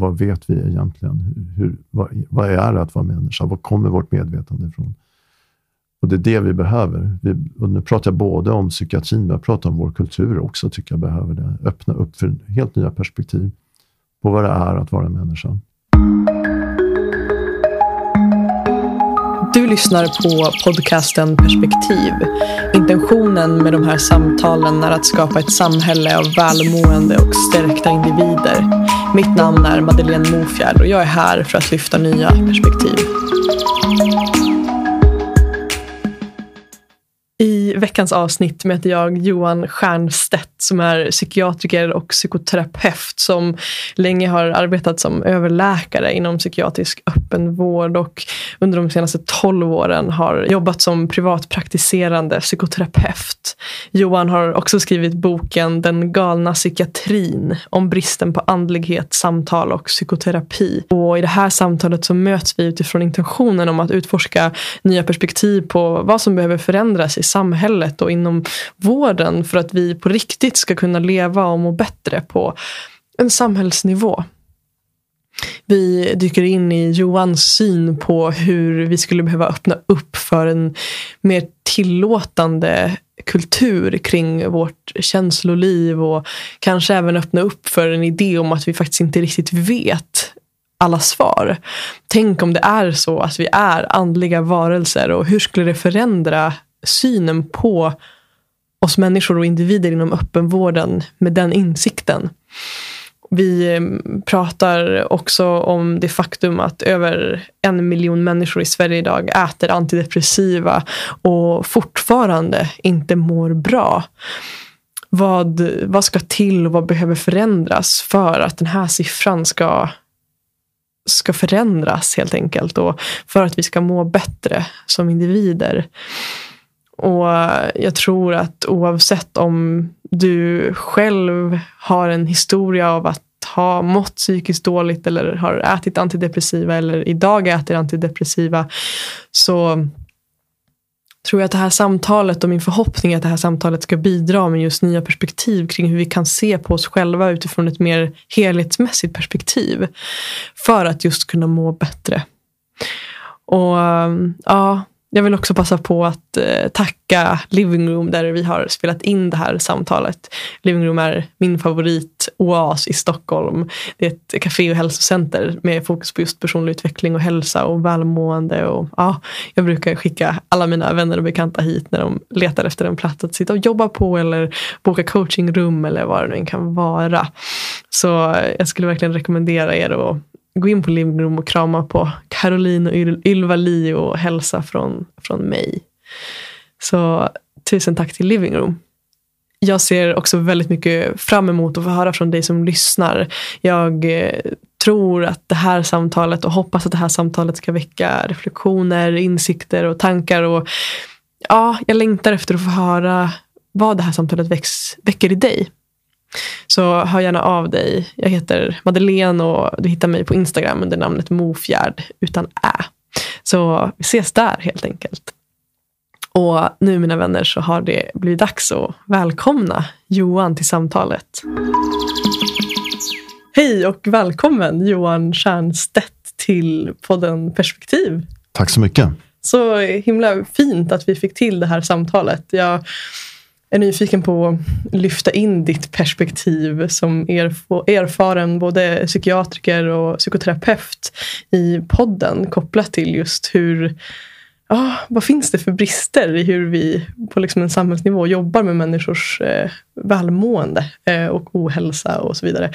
vad vet vi egentligen? Hur, vad, vad är det att vara människa? Var kommer vårt medvetande ifrån? Och det är det vi behöver. Vi, och nu pratar jag både om psykiatrin, men jag pratar om vår kultur också, tycker jag behöver det. Öppna upp för helt nya perspektiv på vad det är att vara människa. Lyssnar på podcasten Perspektiv. Intentionen med de här samtalen är att skapa ett samhälle av välmående och stärkta individer. Mitt namn är Madeleine Mofjärd och jag är här för att lyfta nya perspektiv. I veckans avsnitt möter jag Johan Stiernstedt som är psykiatriker och psykoterapeut som länge har arbetat som överläkare inom psykiatrisk öppenvård och under de senaste tolv åren har jobbat som privatpraktiserande psykoterapeut. Johan har också skrivit boken Den galna psykiatrin om bristen på andlighet, samtal och psykoterapi. Och i det här samtalet så möts vi utifrån intentionen om att utforska nya perspektiv på vad som behöver förändras i samhället och inom vården för att vi på riktigt ska kunna leva och må bättre på en samhällsnivå. Vi dyker in i Johans syn på hur vi skulle behöva öppna upp för en mer tillåtande kultur kring vårt känsloliv och kanske även öppna upp för en idé om att vi faktiskt inte riktigt vet alla svar. Tänk om det är så att vi är andliga varelser och hur skulle det förändra synen på oss människor och individer inom öppenvården med den insikten. Vi eh, pratar också om det faktum att över en miljon människor i Sverige idag äter antidepressiva och fortfarande inte mår bra. Vad, vad ska till och vad behöver förändras för att den här siffran ska, ska förändras helt enkelt och för att vi ska må bättre som individer. Och jag tror att oavsett om du själv har en historia av att ha mått psykiskt dåligt eller har ätit antidepressiva eller idag äter antidepressiva så tror jag att det här samtalet och min förhoppning är att det här samtalet ska bidra med just nya perspektiv kring hur vi kan se på oss själva utifrån ett mer helhetsmässigt perspektiv. För att just kunna må bättre. Och ja, jag vill också passa på att eh, tacka Living Room där vi har spelat in det här samtalet. Living Room är min favorit oas i Stockholm. Det är ett café och hälsocenter med fokus på just personlig utveckling och hälsa och välmående. Och, ja, jag brukar skicka alla mina vänner och bekanta hit när de letar efter en plats att sitta och jobba på eller boka coachingrum eller vad det nu kan vara. Så eh, jag skulle verkligen rekommendera er att gå in på Living Room och krama på Caroline och Ylva Li och hälsa från, från mig. Så tusen tack till Living Room. Jag ser också väldigt mycket fram emot att få höra från dig som lyssnar. Jag eh, tror att det här samtalet och hoppas att det här samtalet ska väcka reflektioner, insikter och tankar. Och ja, jag längtar efter att få höra vad det här samtalet väcks, väcker i dig. Så hör gärna av dig. Jag heter Madeleine och du hittar mig på Instagram under namnet Mofjärd utan ä. Så vi ses där helt enkelt. Och nu mina vänner så har det blivit dags att välkomna Johan till samtalet. Hej och välkommen Johan Stiernstedt till podden Perspektiv. Tack så mycket. Så himla fint att vi fick till det här samtalet. Jag är nyfiken på att lyfta in ditt perspektiv som erfaren både psykiatriker och psykoterapeut i podden kopplat till just hur ah, vad finns det för brister i hur vi på liksom en samhällsnivå jobbar med människors eh, välmående eh, och ohälsa och så vidare.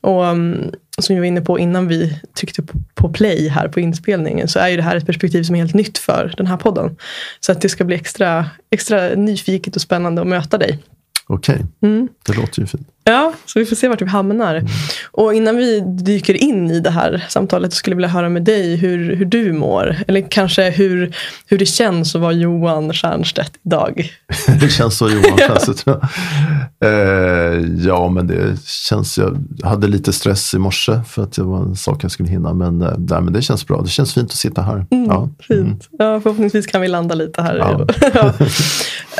Och um, som jag var inne på innan vi tryckte på play här på inspelningen så är ju det här ett perspektiv som är helt nytt för den här podden. Så att det ska bli extra, extra nyfiket och spännande att möta dig. Okej, okay. mm. det låter ju fint. Ja, så vi får se vart vi hamnar. Och innan vi dyker in i det här samtalet så skulle jag vilja höra med dig hur, hur du mår. Eller kanske hur, hur det känns att vara Johan Stiernstedt idag. det känns så Johan Stiernstedt. eh, ja, men det känns, jag hade lite stress i morse för att det var en sak jag skulle hinna. Men, eh, nej, men det känns bra. Det känns fint att sitta här. Mm, ja. Fint. Mm. Ja, förhoppningsvis kan vi landa lite här. Ja.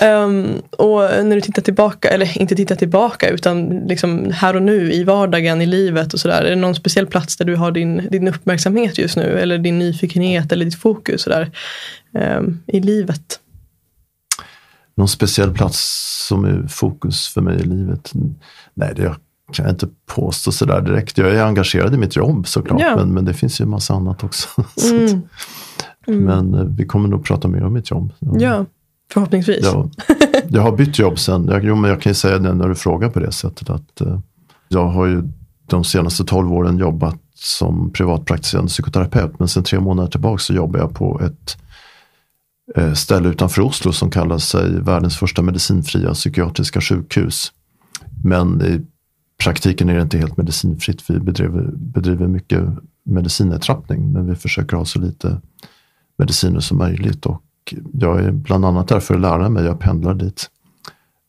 um, och när du tittar tillbaka, eller inte tittar tillbaka, utan liksom här och nu i vardagen, i livet och sådär? Är det någon speciell plats där du har din, din uppmärksamhet just nu? Eller din nyfikenhet eller ditt fokus sådär, um, i livet? Någon speciell plats som är fokus för mig i livet? Nej, det kan jag inte påstå sådär direkt. Jag är engagerad i mitt jobb såklart, ja. men, men det finns ju en massa annat också. Mm. Mm. Men eh, vi kommer nog prata mer om mitt jobb. Ja, förhoppningsvis. Ja, jag har bytt jobb sen. Jag, jo, men jag kan ju säga det när du frågar på det sättet att eh, jag har ju de senaste tolv åren jobbat som privatpraktiserande psykoterapeut. Men sen tre månader tillbaka så jobbar jag på ett eh, ställe utanför Oslo som kallar sig världens första medicinfria psykiatriska sjukhus. Men i praktiken är det inte helt medicinfritt. Vi bedriver, bedriver mycket medicinetrappning. men vi försöker ha så lite mediciner som möjligt och jag är bland annat där för att lära mig. Jag pendlar dit.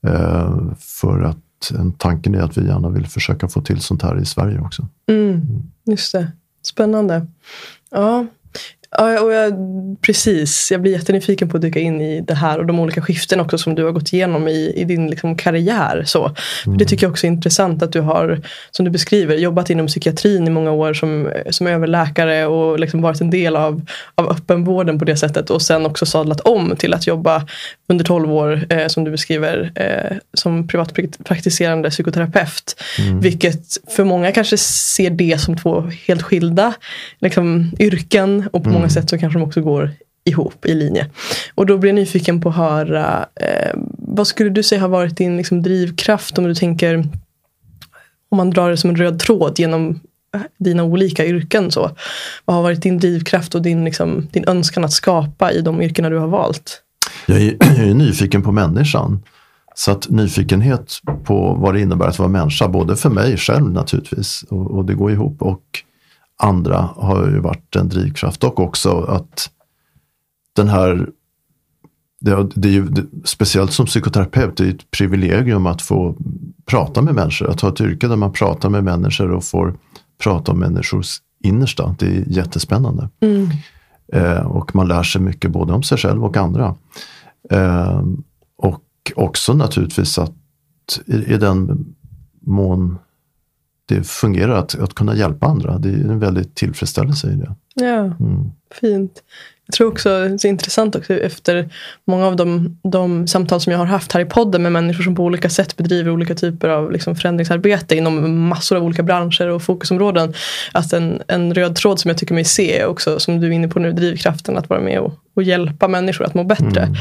Eh, för att en tanken är att vi gärna vill försöka få till sånt här i Sverige också. Mm, just det. Spännande. Ja, Ja, och jag, precis. Jag blir jättenyfiken på att dyka in i det här och de olika skiften också som du har gått igenom i, i din liksom, karriär. Så. Mm. Det tycker jag också är intressant att du har, som du beskriver, jobbat inom psykiatrin i många år som, som överläkare och liksom varit en del av, av öppenvården på det sättet och sen också sadlat om till att jobba under 12 år, eh, som du beskriver, eh, som privatpraktiserande psykoterapeut. Mm. Vilket för många kanske ser det som två helt skilda liksom, yrken och på många många sätt så kanske de också går ihop i linje. Och då blir jag nyfiken på att höra, eh, vad skulle du säga har varit din liksom, drivkraft om du tänker, om man drar det som en röd tråd genom eh, dina olika yrken. Så. Vad har varit din drivkraft och din, liksom, din önskan att skapa i de yrkena du har valt? Jag är, jag är nyfiken på människan. Så att nyfikenhet på vad det innebär att vara människa, både för mig själv naturligtvis, och, och det går ihop, och andra har ju varit en drivkraft och också att den här det, det är ju, det, speciellt som psykoterapeut, det är ett privilegium att få prata med människor. Att ha ett yrke där man pratar med människor och får prata om människors innersta. Det är jättespännande. Mm. Eh, och man lär sig mycket både om sig själv och andra. Eh, och också naturligtvis att i, i den mån det fungerar att, att kunna hjälpa andra. Det är en väldigt tillfredsställelse i det. Ja, mm. fint. Jag tror också det är intressant också efter många av de, de, samtal som jag har haft här i podden med människor som på olika sätt bedriver olika typer av liksom förändringsarbete inom massor av olika branscher och fokusområden. Att en, en röd tråd som jag tycker mig se är också, som du är inne på nu, drivkraften att vara med och, och hjälpa människor att må bättre. Mm.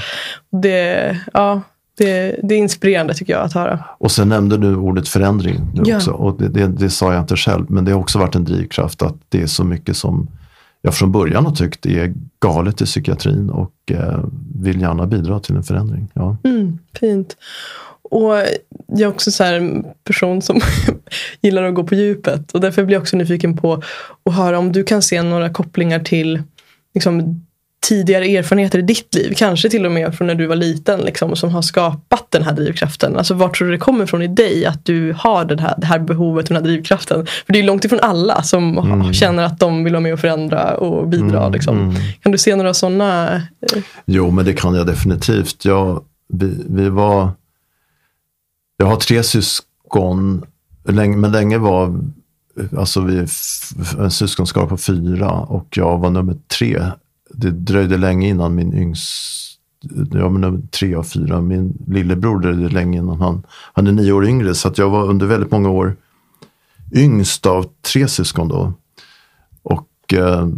Det, ja, det, det, är inspirerande tycker jag att höra. Och sen nämnde du ordet förändring nu ja. också. Och det, det, det, sa jag inte själv, men det har också varit en drivkraft att det är så mycket som jag från början har tyckt är galet i psykiatrin och eh, vill gärna bidra till en förändring. Ja. Mm, fint. Och jag är också en person som gillar att gå på djupet och därför blir jag också nyfiken på att höra om du kan se några kopplingar till liksom, tidigare erfarenheter i ditt liv, kanske till och med från när du var liten, liksom, som har skapat den här drivkraften? Alltså var tror du det kommer från i dig att du har det här, det här behovet och den här drivkraften? För det är långt ifrån alla som mm. känner att de vill vara med och förändra och bidra. Mm, liksom. mm. Kan du se några sådana? Eh? Jo, men det kan jag definitivt. Jag, vi, vi var, jag har tre syskon, men länge var Alltså vi en syskonskara på fyra och jag var nummer tre det dröjde länge innan min yngst, jag men tre av fyra, min lillebror dröjde länge innan han, han är nio år yngre. Så att jag var under väldigt många år yngst av tre syskon då. Och eh,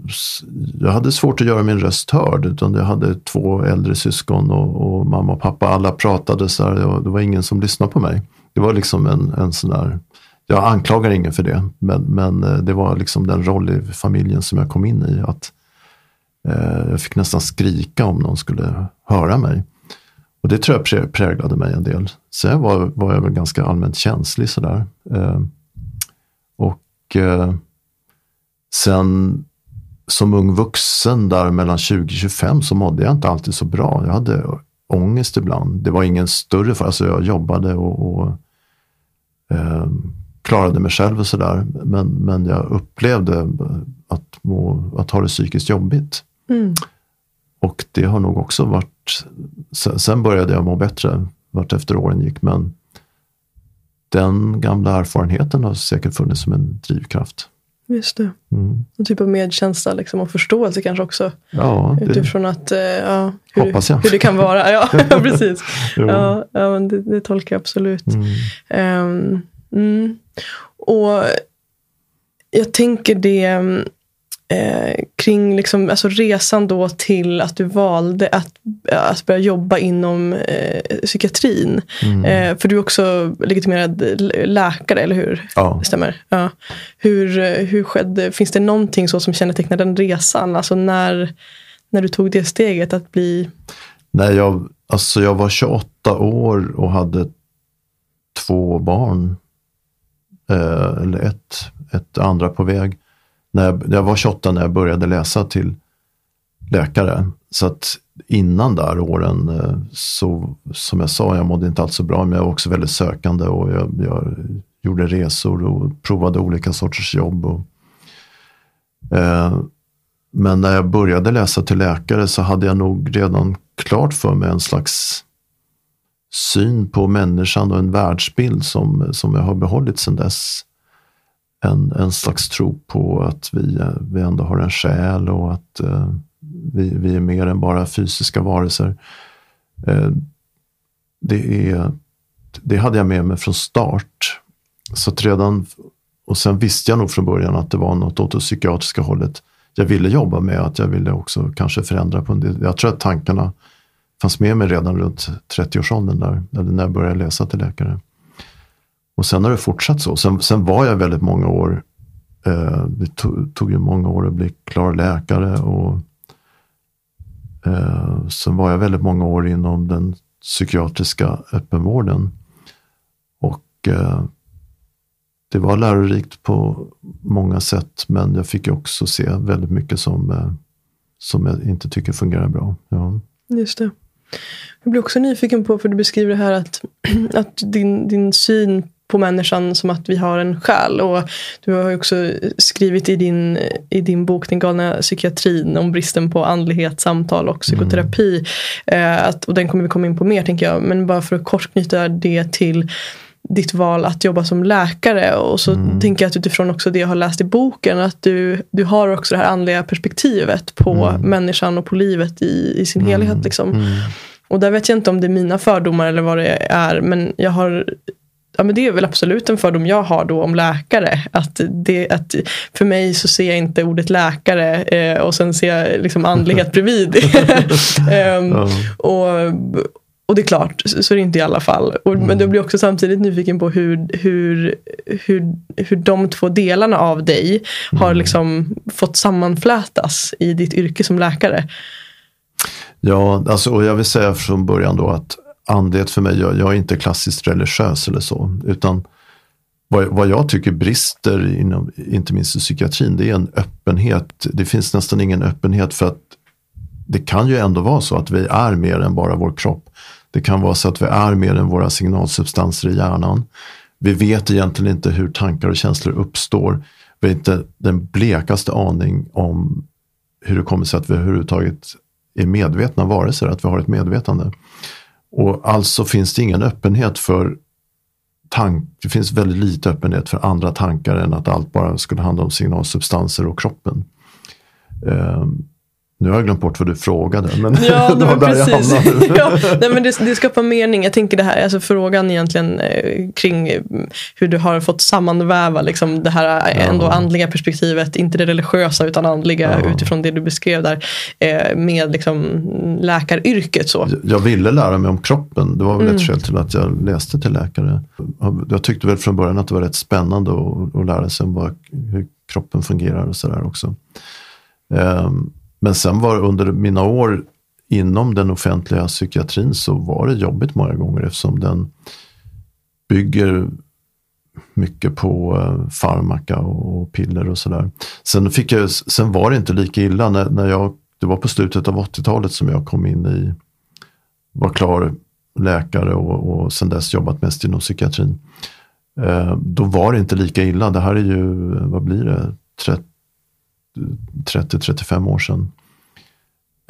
jag hade svårt att göra min röst hörd. Utan jag hade två äldre syskon och, och mamma och pappa. Alla pratade så här och det var ingen som lyssnade på mig. Det var liksom en, en sån där jag anklagar ingen för det, men, men eh, det var liksom den roll i familjen som jag kom in i. Att Eh, jag fick nästan skrika om någon skulle höra mig. Och det tror jag präglade mig en del. Sen var, var jag väl ganska allmänt känslig sådär. Eh, och eh, sen som ung vuxen där mellan 20-25 så mådde jag inte alltid så bra. Jag hade ångest ibland. Det var ingen större fara, alltså jag jobbade och, och eh, klarade mig själv och sådär. Men, men jag upplevde att, må, att ha det psykiskt jobbigt. Mm. Och det har nog också varit, sen började jag må bättre vart efter åren gick, men den gamla erfarenheten har säkert funnits som en drivkraft. Just det. Mm. En typ av medkänsla liksom, och förståelse kanske också. Ja, det Utifrån att, eh, ja, hur, hoppas jag. hur det kan vara. Ja, precis. Ja, ja men det, det tolkar jag absolut. Mm. Ehm, mm. Och jag tänker det eh, kring liksom, alltså resan då till att du valde att, att börja jobba inom eh, psykiatrin. Mm. Eh, för du är också legitimerad läkare, eller hur? Ja. Det stämmer. Ja. Hur, eh, hur skedde, finns det någonting så som kännetecknar den resan? Alltså när, när du tog det steget att bli... Nej, jag, alltså jag var 28 år och hade två barn. Eh, eller ett, ett andra på väg. När jag, jag var 28 när jag började läsa till läkare. Så att innan där åren, eh, så som jag sa, jag mådde inte alls så bra, men jag var också väldigt sökande och jag, jag gjorde resor och provade olika sorters jobb. Och, eh, men när jag började läsa till läkare så hade jag nog redan klart för mig en slags syn på människan och en världsbild som, som jag har behållit sedan dess. En, en slags tro på att vi, vi ändå har en själ och att eh, vi, vi är mer än bara fysiska varelser. Eh, det, är, det hade jag med mig från start. Så att redan, och sen visste jag nog från början att det var något åt det psykiatriska hållet jag ville jobba med. Att jag ville också kanske förändra på en del. Jag tror att tankarna fanns med mig redan runt 30-årsåldern där. Eller när jag började läsa till läkare. Och sen har det fortsatt så. Sen, sen var jag väldigt många år, eh, det tog, tog ju många år att bli klar läkare. och eh, Sen var jag väldigt många år inom den psykiatriska öppenvården. Och eh, det var lärorikt på många sätt, men jag fick ju också se väldigt mycket som, eh, som jag inte tycker fungerar bra. Ja. Just det. Jag blir också nyfiken på, för du beskriver det här att, att din, din syn på människan som att vi har en själ. Och du har ju också skrivit i din, i din bok Den galna psykiatrin om bristen på andlighet, samtal och psykoterapi. Eh, att, och den kommer vi komma in på mer tänker jag. Men bara för att kort knyta det till ditt val att jobba som läkare. Och så tänker jag att utifrån också det jag har läst i boken att du, du har också det här andliga perspektivet på människan och på livet i, i sin helhet. Liksom. Och där vet jag inte om det är mina fördomar eller vad det är. Men jag har Ja, men det är väl absolut en fördom jag har då om läkare. Att det, att för mig så ser jag inte ordet läkare eh, och sen ser jag liksom andlighet bredvid. Ehm, Ja. och, och det är klart, så är det inte i alla fall. Och, Men jag blir också samtidigt nyfiken på hur, hur, hur, hur de två delarna av dig har liksom fått sammanflätas i ditt yrke som läkare. Ja, alltså, och jag vill säga från början då att andlighet för mig, jag, jag är inte klassiskt religiös eller så, utan vad, vad jag tycker brister inom, inte minst i psykiatrin, det är en öppenhet. Det finns nästan ingen öppenhet för att det kan ju ändå vara så att vi är mer än bara vår kropp. Det kan vara så att vi är mer än våra signalsubstanser i hjärnan. Vi vet egentligen inte hur tankar och känslor uppstår. Vi har inte den blekaste aning om hur det kommer sig att vi överhuvudtaget är medvetna varelser, att vi har ett medvetande. Och alltså finns det ingen öppenhet för tank, det finns väldigt lite öppenhet för andra tankar än att allt bara skulle handla om signalsubstanser och kroppen. Ehm, nu har jag glömt bort vad du frågade. Men Ja, det var precis. ja, nej, men det, det skapar mening. Jag tänker det här, alltså frågan egentligen eh, kring eh, hur du har fått sammanväva liksom, det här eh, ändå andliga perspektivet, inte det religiösa utan andliga Ja. utifrån det du beskrev där, eh, med liksom, läkaryrket. Så. Jag ville lära mig om kroppen. Det var väl Mm. ett skäl till att jag läste till läkare. Jag tyckte väl från början att det var rätt spännande att, att lära sig om vad, hur kroppen fungerar och sådär också. Ehm, men sen var under mina år inom den offentliga psykiatrin så var det jobbigt många gånger eftersom den bygger mycket på eh, farmaka och piller och sådär. Sen, fick jag, sen var det inte lika illa när, när jag, det var på slutet av 80-talet som jag kom in i, var klar läkare och, och sen dess jobbat mest inom psykiatrin. Eh, då var det inte lika illa. Det här är ju, vad blir det, 30 30-35 år sedan.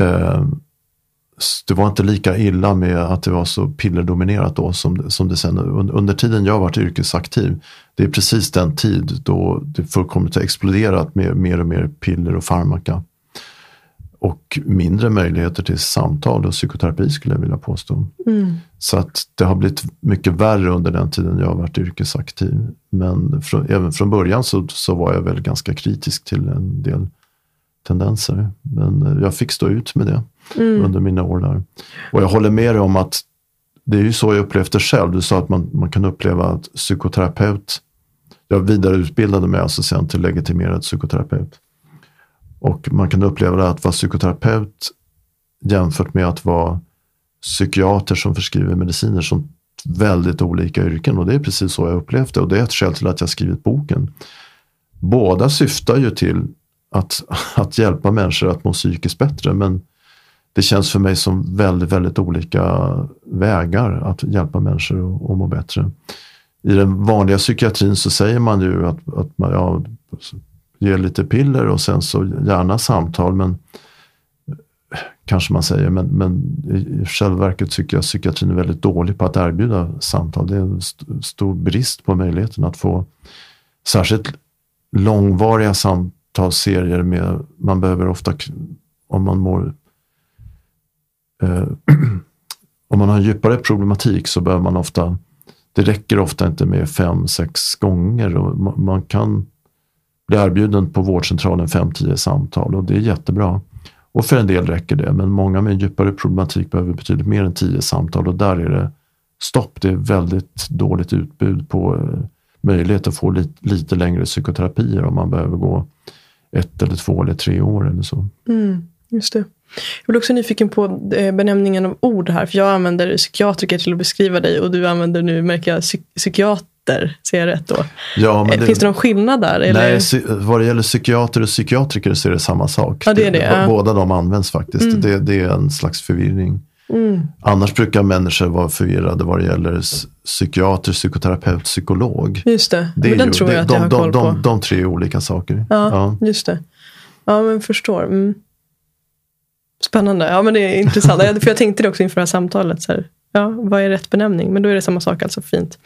Eh, det var inte lika illa med att det var så pillerdominerat då som, som det sen under tiden jag varit yrkesaktiv. Det är precis den tid då det fullkomligt har exploderat med mer och mer piller och farmaka. Och mindre möjligheter till samtal och psykoterapi skulle jag vilja påstå. Mm. Så att det har blivit mycket värre under den tiden jag har varit yrkesaktiv. Men från, även från början så, så var jag väl ganska kritisk till en del tendenser. Men jag fick stå ut med det mm. under mina år där. Och jag håller med dig om att det är ju så jag upplevt det själv. Du sa att man, man kan uppleva att psykoterapeut, jag vidareutbildade mig alltså sen till legitimerad psykoterapeut. Och man kan uppleva det att vara psykoterapeut jämfört med att vara psykiater som förskriver mediciner som väldigt olika yrken och det är precis så jag upplevt det och det är ett skäl till att jag skrivit boken. Båda syftar ju till att, att hjälpa människor att må psykiskt bättre men det känns för mig som väldigt, väldigt olika vägar att hjälpa människor att, må bättre. I den vanliga psykiatrin så säger man ju att, att man ja, ge lite piller och sen så gärna samtal. Men kanske man säger, men, men i själva verket tycker jag psykiatrin är väldigt dålig på att erbjuda samtal. Det är en st stor brist på möjligheten att få särskilt långvariga samtalsserier med, man behöver ofta, om man mår eh, om man har en djupare problematik så behöver man ofta, det räcker ofta inte med fem, sex gånger och man, man kan bli erbjuden på vårdcentralen 5-10 samtal och det är jättebra. Och för en del räcker det, men många med djupare problematik behöver betydligt mer än 10 samtal och där är det stopp. Det är väldigt dåligt utbud på eh, möjlighet att få lite, lite längre psykoterapier om man behöver gå ett eller två eller tre år eller så. Mm, just det. Jag blir också nyfiken på eh, benämningen av ord här. För jag använder psykiatriker till att beskriva dig och du använder nu, märker jag, psy psykiater. Ser jag rätt då? Ja, men eh, det, Finns det någon skillnad där? Eller? Nej, vad det gäller psykiater och psykiatriker så är det samma sak. Ja, det är det. Båda de används faktiskt. Mm. Det, det, är en slags förvirring. Mm. Annars brukar människor vara förvirrade vad det gäller psykiater, psykoterapeut, psykolog. Just det, det men den ju, tror jag att jag har de, koll på. De, de, de tre olika saker. Ja, ja, just det. Ja, men förstår. Mm. Spännande. Ja, men det är intressant. för jag tänkte det också inför det här samtalet. Så här, ja, vad är rätt benämning? Men då är det samma sak, alltså fint.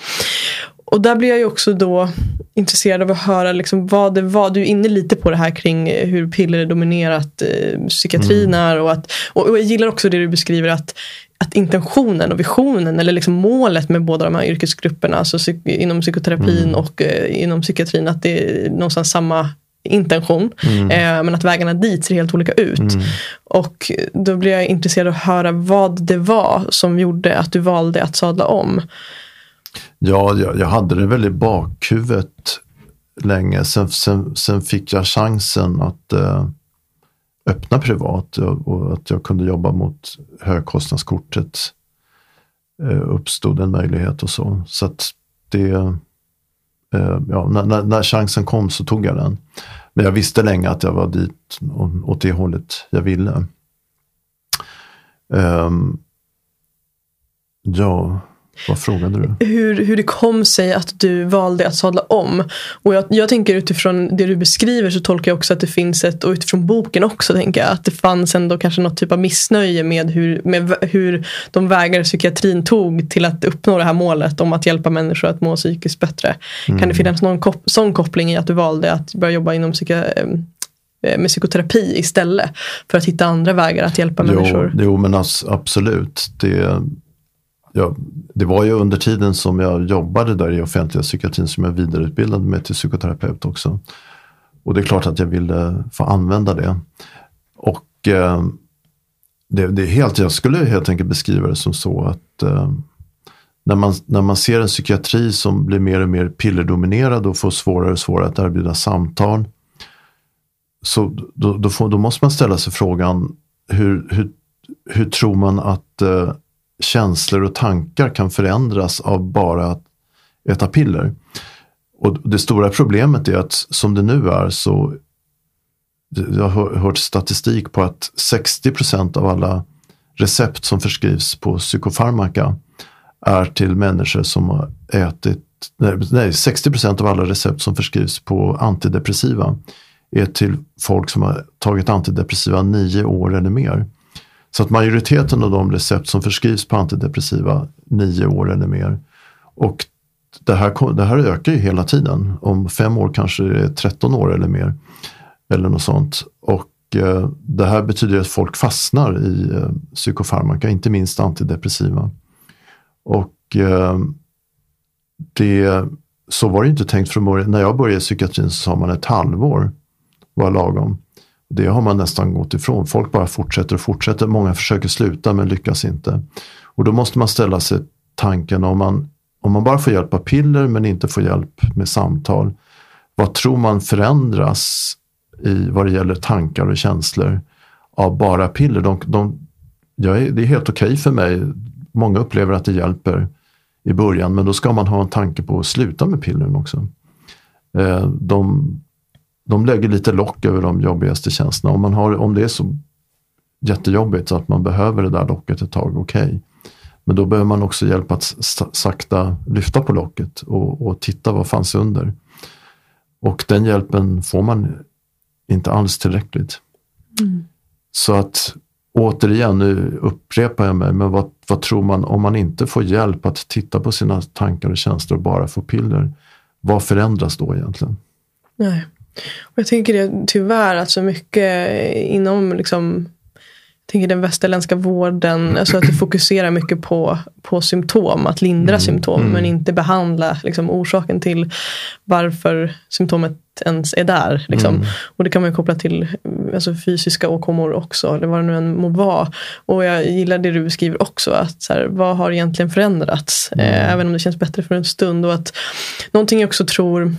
Och där blir jag ju också då intresserad av att höra liksom vad det var. Du är inne lite på det här kring hur piller är dominerat eh, psykiatrin är. Och, att, och, och jag gillar också det du beskriver att att intentionen och visionen eller liksom målet med båda de här yrkesgrupperna, alltså inom psykoterapin mm. och eh, inom psykiatrin, att det är någonstans samma intention. Mm. Eh, men att vägarna dit ser helt olika ut. Mm. Och då blir jag intresserad av att höra vad det var som gjorde att du valde att sadla om. Ja, jag, jag hade det väl i bakhuvudet länge. Sen, sen, sen fick jag chansen att eh, öppna privat och, att jag kunde jobba mot högkostnadskortet. Eh, uppstod en möjlighet och så. Så att det Eh, ja, när, när, när, chansen kom så tog jag den. Men jag visste länge att jag var dit, åt det hållet jag ville. Um, ja, vad frågade du? Hur, hur det kom sig att du valde att sadla om. Och jag, jag tänker utifrån det du beskriver så tolkar jag också att det finns ett, och utifrån boken också tänker jag, att det fanns ändå kanske något typ av missnöje med hur, med hur de vägar psykiatrin tog till att uppnå det här målet om att hjälpa människor att må psykiskt bättre. Mm. Kan det mm. finnas någon kop sån koppling i att du valde att börja jobba inom psyka, eh, med psykoterapi istället för att hitta andra vägar att hjälpa jo, människor? Jo, men absolut. Det, ja, det var ju under tiden som jag jobbade där i offentliga psykiatrin som jag vidareutbildade mig till psykoterapeut också. Och det är klart att jag ville få använda det. Och eh, det, det, är helt, jag skulle helt enkelt beskriva det som så att eh, när, man, när man ser en psykiatri som blir mer och mer pillerdominerad och får svårare och svårare att erbjuda samtal. Så då, då, får, då måste man ställa sig frågan hur, hur, hur tror man att eh, känslor och tankar kan förändras av bara att äta piller. Och det stora problemet är att som det nu är så jag har hört statistik på att 60 procent av alla recept som förskrivs på psykofarmaka är till människor som har ätit, nej 60 procent av alla recept som förskrivs på antidepressiva är till folk som har tagit antidepressiva nio år eller mer. Så att majoriteten av de recept som förskrivs på antidepressiva nio år eller mer. Och det här, det här ökar ju hela tiden. Om fem år kanske det är 13 år eller mer. Eller något sånt. Och eh, det här betyder att folk fastnar i eh, psykofarmaka, inte minst antidepressiva. Och eh, det, så var det inte tänkt från början. När jag började i psykiatrin så sa man ett halvår var lagom. Det har man nästan gått ifrån. Folk bara fortsätter och fortsätter. Många försöker sluta men lyckas inte. Och då måste man ställa sig tanken om man, om man bara får hjälp av piller men inte får hjälp med samtal. Vad tror man förändras i vad det gäller tankar och känslor av bara piller? De, de, är, det är helt okej okay för mig. Många upplever att det hjälper i början men då ska man ha en tanke på att sluta med pillren också. Eh, de de lägger lite lock över de jobbigaste känslorna. Om, man har, om det är så jättejobbigt så att man behöver det där locket ett tag, okej. Okay. Men då behöver man också hjälp att sakta lyfta på locket och, och titta vad fanns under. Och den hjälpen får man inte alls tillräckligt. Mm. Så att återigen, nu upprepar jag mig, men vad, vad tror man om man inte får hjälp att titta på sina tankar och känslor och bara får piller? Vad förändras då egentligen? Nej. Och jag tänker det tyvärr att så mycket inom liksom, jag tänker den västerländska vården, alltså att det fokuserar mycket på, på symptom, att lindra mm. symptom mm. men inte behandla liksom, orsaken till varför symptomet ens är där. Liksom. Mm. Och det kan man ju koppla till alltså, fysiska åkommor också, eller vad det nu än må vara. Och jag gillar det du beskriver också, att så här, vad har egentligen förändrats? Mm. Eh, även om det känns bättre för en stund. Och att någonting jag också tror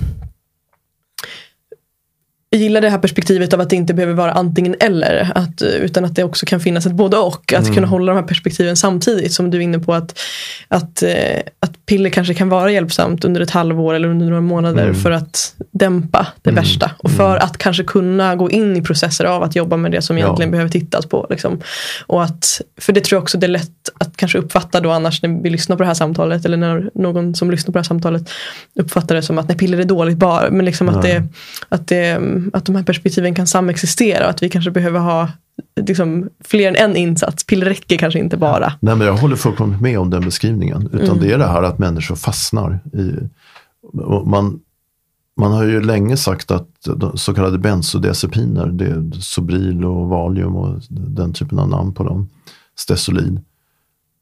jag gillar det här perspektivet av att det inte behöver vara antingen eller. Att, utan att det också kan finnas ett både och. Att mm. kunna hålla de här perspektiven samtidigt. Som du är inne på att, att, eh, att piller kanske kan vara hjälpsamt under ett halvår eller under några månader. Mm. För att dämpa det mm. värsta. Och för mm. att kanske kunna gå in i processer av att jobba med det som egentligen ja. behöver tittas på. Liksom. Och att, för det tror jag också det är lätt att kanske uppfatta då annars när vi lyssnar på det här samtalet. Eller när någon som lyssnar på det här samtalet uppfattar det som att nej, piller är dåligt bara. Men liksom att, det, att det att de här perspektiven kan samexistera och att vi kanske behöver ha liksom, fler än en insats. Piller räcker kanske inte bara. Nej, men jag håller fullkomligt med om den beskrivningen. Utan mm. det är det här att människor fastnar i... Man, man har ju länge sagt att så kallade bensodiazepiner, det är Sobril och Valium och den typen av namn på dem, Stesolid.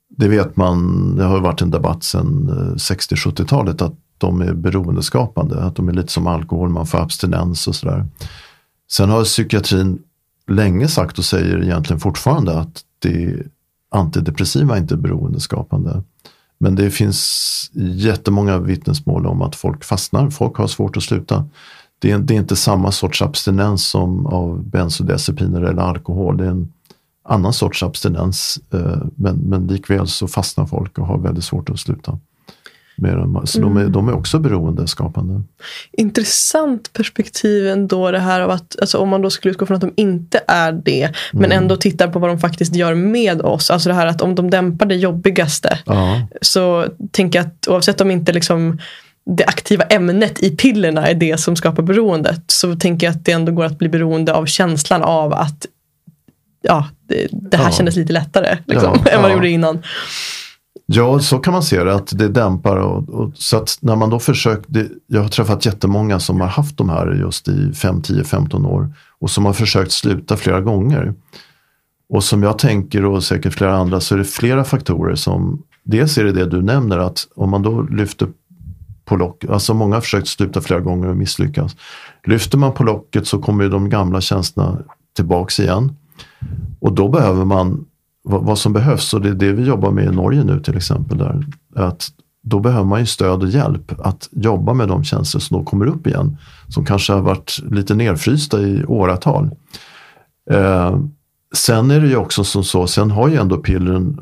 Det vet man, det har varit en debatt sedan 60-70-talet att de är beroendeskapande, att de är lite som alkohol, man får abstinens och sådär. Sen har psykiatrin länge sagt och säger egentligen fortfarande att det antidepressiva inte är beroendeskapande. Men det finns jättemånga vittnesmål om att folk fastnar, folk har svårt att sluta. Det är, det är inte samma sorts abstinens som av bensodiazepiner eller alkohol. Det är en annan sorts abstinens, eh, men, men likväl så fastnar folk och har väldigt svårt att sluta med dem. Så mm. de, är, mm. de är också beroendeskapande. Intressant perspektiv ändå det här av att alltså om man då skulle utgå från att de inte är det men mm. ändå tittar på vad de faktiskt gör med oss. Alltså det här att om de dämpar det jobbigaste ja. så tänker jag att oavsett om inte liksom det aktiva ämnet i pillerna är det som skapar beroendet så tänker jag att det ändå går att bli beroende av känslan av att ja, det, det här ja. kändes lite lättare liksom, ja, än vad det gjorde innan. Ja, så kan man se det, att det dämpar. Och, och, så att när man då försökt, jag har träffat jättemånga som har haft de här just i 5, 10, 15 år och som har försökt sluta flera gånger. Och som jag tänker och säkert flera andra så är det flera faktorer som, dels är det det du nämner att om man då lyfter på locket, alltså många har försökt sluta flera gånger och misslyckas. Lyfter man på locket så kommer ju de gamla känslorna tillbaks igen. Och då behöver man vad, vad, som behövs och det är det vi jobbar med i Norge nu till exempel. Där, att då behöver man ju stöd och hjälp att jobba med de tjänster som då kommer upp igen. Som kanske har varit lite nedfrysta i åratal. Eh, sen är det ju också som så, sen har ju ändå pillren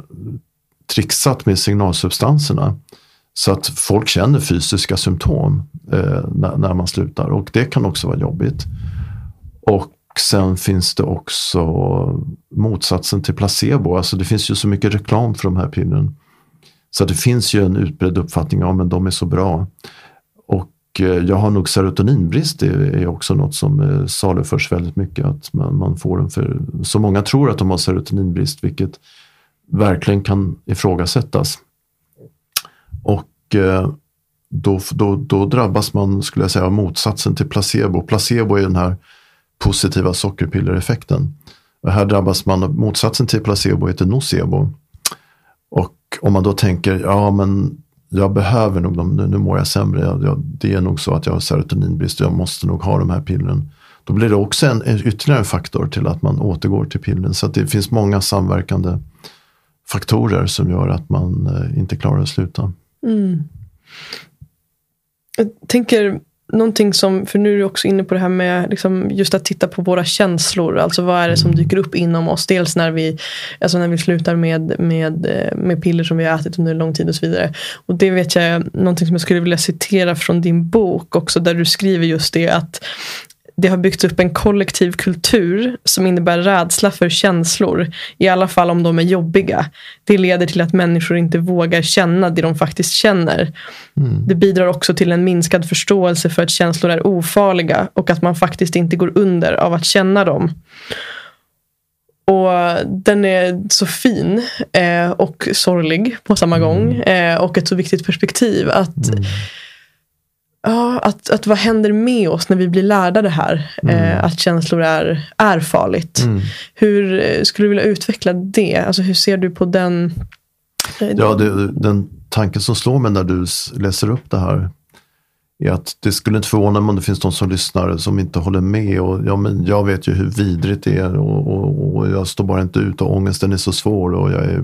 trixat med signalsubstanserna. Så att folk känner fysiska symptom eh, när, när, man slutar och det kan också vara jobbigt. Och sen finns det också motsatsen till placebo. Alltså det finns ju så mycket reklam för de här pillren. Så det finns ju en utbredd uppfattning ja men de är så bra. Och eh, jag har nog serotoninbrist, det är också något som eh, saluförs väldigt mycket. Att man, man får den för, så många tror att de har serotoninbrist, vilket verkligen kan ifrågasättas. Och eh, då, då, då drabbas man, skulle jag säga, av motsatsen till placebo. Placebo är den här positiva sockerpillereffekten. Och här drabbas man av motsatsen till placebo, heter nocebo. Och om man då tänker, ja men jag behöver nog dem, nu, nu mår jag sämre, jag, jag, det är nog så att jag har serotoninbrist och jag måste nog ha de här pillren. Då blir det också en, en ytterligare en faktor till att man återgår till pillren. Så det finns många samverkande faktorer som gör att man eh, inte klarar att sluta. Mm. Jag tänker någonting som, för nu är du också inne på det här med liksom just att titta på våra känslor. Alltså vad är det som mm. dyker upp inom oss? Dels när vi, alltså när vi slutar med, med, med piller som vi har ätit under lång tid och så vidare. Och det vet jag, någonting som jag skulle vilja citera från din bok också, där du skriver just det att det har byggts upp en kollektiv kultur som innebär rädsla för känslor, i alla fall om de är jobbiga. Det leder till att människor inte vågar känna det de faktiskt känner. Mm. Det bidrar också till en minskad förståelse för att känslor är ofarliga och att man faktiskt inte går under av att känna dem. Och den är så fin eh, och sorglig på samma mm. gång. Eh, och ett så viktigt perspektiv. att mm Ja, att, att vad händer med oss när vi blir lärda det här? Mm. Eh, att känslor är, är farligt. Mm. Hur eh, skulle du vilja utveckla det? Alltså, hur ser du på den? Eh, ja, det, den tanken som slår mig när du läser upp det här är att det skulle inte förvåna mig om det finns de som lyssnar som inte håller med. Och, ja, men jag vet ju hur vidrigt det är och, och, och jag står bara inte ut och ångesten är så svår och jag är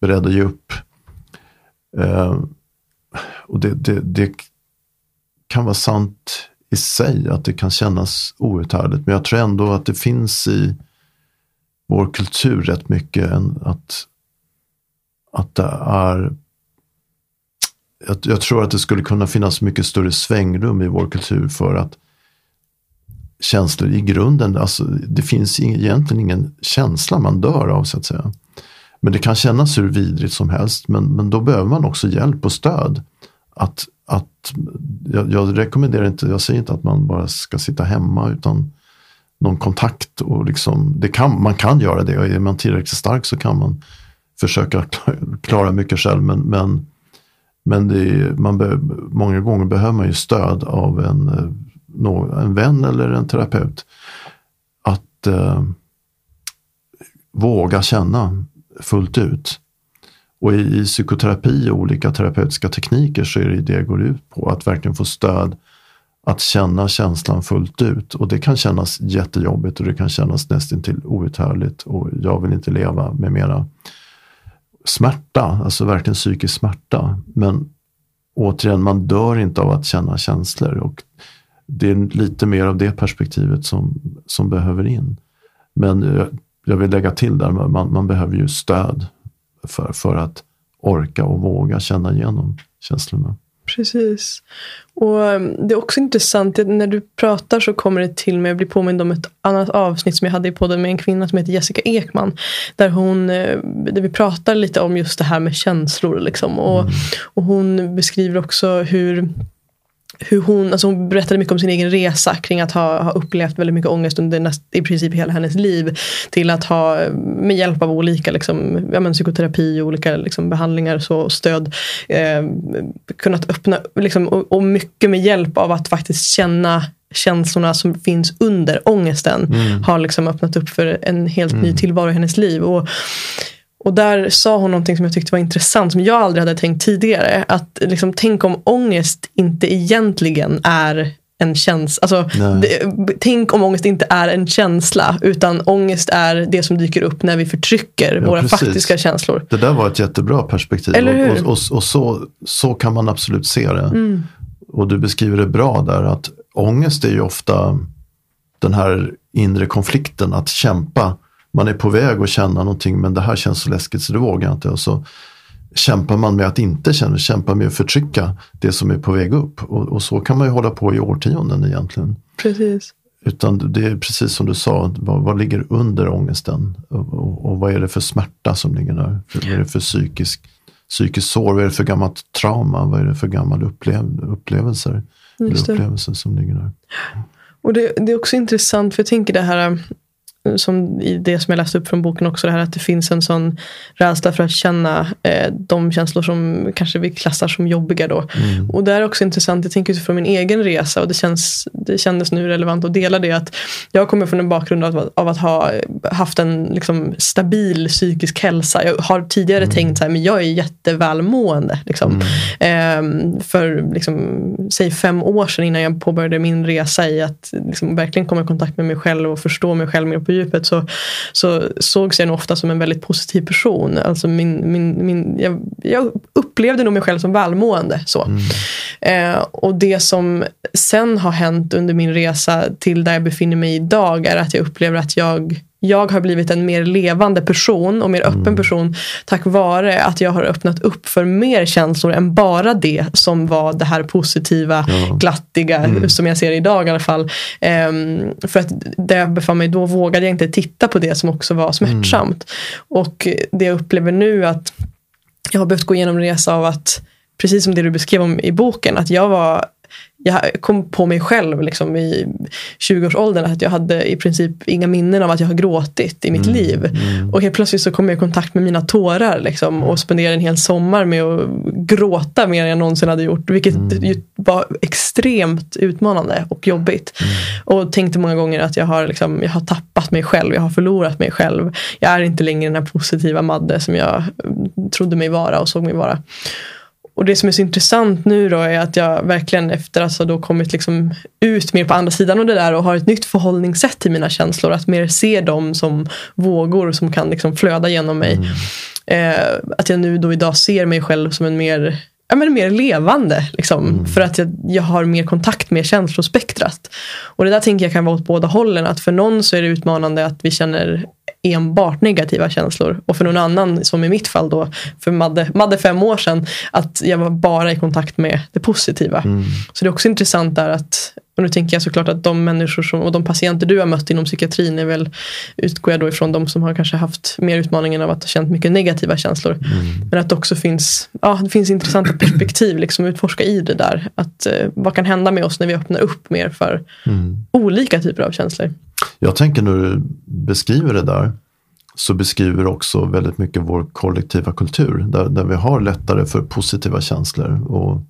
beredd att ge upp. Eh, och det, det, det kan vara sant i sig, att det kan kännas outhärdligt. Men jag tror ändå att det finns i vår kultur rätt mycket att, att det är jag, jag, tror att det skulle kunna finnas mycket större svängrum i vår kultur för att känslor i grunden, alltså det finns egentligen ingen känsla man dör av så att säga. Men det kan kännas hur vidrigt som helst, men, men då behöver man också hjälp och stöd. Att att jag, jag, rekommenderar inte, jag säger inte att man bara ska sitta hemma utan någon kontakt. och liksom, det kan, Man kan göra det och är man tillräckligt stark så kan man försöka klara mycket själv. Men, men, men är, man be, många gånger behöver man ju stöd av en, eh, en vän eller en terapeut. Att eh, våga känna fullt ut. Och i, psykoterapi och olika terapeutiska tekniker så är det det går ut på, att verkligen få stöd att känna känslan fullt ut. Och det kan kännas jättejobbigt och det kan kännas nästintill outhärdligt och jag vill inte leva med mera smärta, alltså verkligen psykisk smärta. Men återigen, man dör inte av att känna känslor och det är lite mer av det perspektivet som, som behöver in. Men jag, jag vill lägga till där, man, man behöver ju stöd för, för att orka och våga känna igenom känslorna. Precis. Och um, Det är också intressant, när du pratar så kommer det till mig, jag blir påmind om ett annat avsnitt som jag hade i podden med en kvinna som heter Jessica Ekman. Där, hon, eh, där vi pratar lite om just det här med känslor. Liksom. Och, mm. och hon beskriver också hur hur hon, alltså hon berättade mycket om sin egen resa kring att ha, ha upplevt väldigt mycket ångest under näst, i princip hela hennes liv. Till att ha med hjälp av olika liksom, ja, men, psykoterapi och olika liksom, behandlingar så stöd eh, kunnat öppna, liksom, och, och, mycket med hjälp av att faktiskt känna känslorna som finns under ångesten mm. har liksom öppnat upp för en helt mm. ny tillvaro i hennes liv. Och och där sa hon någonting som jag tyckte var intressant, som jag aldrig hade tänkt tidigare. Att liksom, tänk om ångest inte egentligen är en känsla. Alltså, tänk om ångest inte är en känsla, utan ångest är det som dyker upp när vi förtrycker ja, våra precis. faktiska känslor. Det där var ett jättebra perspektiv. Eller hur? Och, och, och så, så kan man absolut se det. Mm. Och du beskriver det bra där, att ångest är ju ofta den här inre konflikten, att kämpa man är på väg att känna någonting men det här känns så läskigt så det vågar jag inte. Och så kämpar man med att inte känna, kämpar med att förtrycka det som är på väg upp. Och, och så kan man ju hålla på i årtionden egentligen. Precis. Utan det är precis som du sa, vad, vad ligger under ångesten? Och, och, och, vad är det för smärta som ligger där? Vad är det för psykisk psykiskt sår? Vad är det för gammalt trauma? Vad är det för gamla upplev upplevelser? upplevelser som ligger där? Och det, det, är också intressant, för jag tänker det här som i det som jag läste upp från boken också, det här att det finns en sån rädsla för att känna eh, de känslor som kanske vi klassar som jobbiga då. Mm. Och det är också intressant, jag tänker utifrån min egen resa och det, känns, det kändes nu relevant att dela det att jag kommer från en bakgrund av, av att ha haft en liksom, stabil psykisk hälsa. Jag har tidigare mm. tänkt så här, men jag är jättevälmående. Liksom. Mm. Eh, för liksom, säg fem år sedan innan jag påbörjade min resa i att liksom, verkligen komma i kontakt med mig själv och förstå mig själv mer på djupet så, så sågs jag nog ofta som en väldigt positiv person. Alltså min, min, min, jag, jag upplevde nog mig själv som välmående. Så. Mm. Eh, och det som sen har hänt under min resa till där jag befinner mig idag är att jag upplever att jag jag har blivit en mer levande person och mer öppen mm. person tack vare att jag har öppnat upp för mer känslor än bara det som var det här positiva, ja. glattiga mm. som jag ser idag i alla fall. Um, för att där jag befann mig då vågade jag inte titta på det som också var smärtsamt. Mm. Och det jag upplever nu att jag har behövt gå igenom en resa av att precis som det du beskrev om i boken, att jag var jag kom på mig själv liksom, i 20-årsåldern att jag hade i princip inga minnen av att jag har gråtit i mitt mm, liv. Mm. Och helt plötsligt så kom jag i kontakt med mina tårar liksom, och spenderade en hel sommar med att gråta mer än jag någonsin hade gjort. Vilket mm. var extremt utmanande och jobbigt. Mm. Och tänkte många gånger att jag har, liksom, jag har tappat mig själv, jag har förlorat mig själv. Jag är inte längre den här positiva Madde som jag trodde mig vara och såg mig vara och det som är så intressant nu då är att jag verkligen efter att ha då kommit liksom ut mer på andra sidan av det där och har ett nytt förhållningssätt till mina känslor. Att mer se dem som vågor som kan liksom flöda genom mig. Mm. Eh, att jag nu då idag ser mig själv som en mer ja, men mer levande. Liksom, mm. För att jag, jag har mer kontakt med känslospektrat. Och det där tänker jag kan vara åt båda hållen. Att för någon så är det utmanande att vi känner enbart negativa känslor. Och för någon annan, som i mitt fall då, för Madde, Madde fem år sedan, att jag var bara i kontakt med det positiva. Mm. Så det är också intressant där att, och nu tänker jag såklart att de människor som, och de patienter du har mött inom psykiatrin är väl, utgår jag då ifrån de som har kanske haft mer utmaningen av att ha känt mycket negativa känslor. Mm. Men att det också finns, ja, det finns intressanta perspektiv, liksom utforska i det där. Att, eh, vad kan hända med oss när vi öppnar upp mer för mm. olika typer av känslor. Jag tänker när du beskriver det där så beskriver också väldigt mycket vår kollektiva kultur där, där vi har lättare för positiva känslor och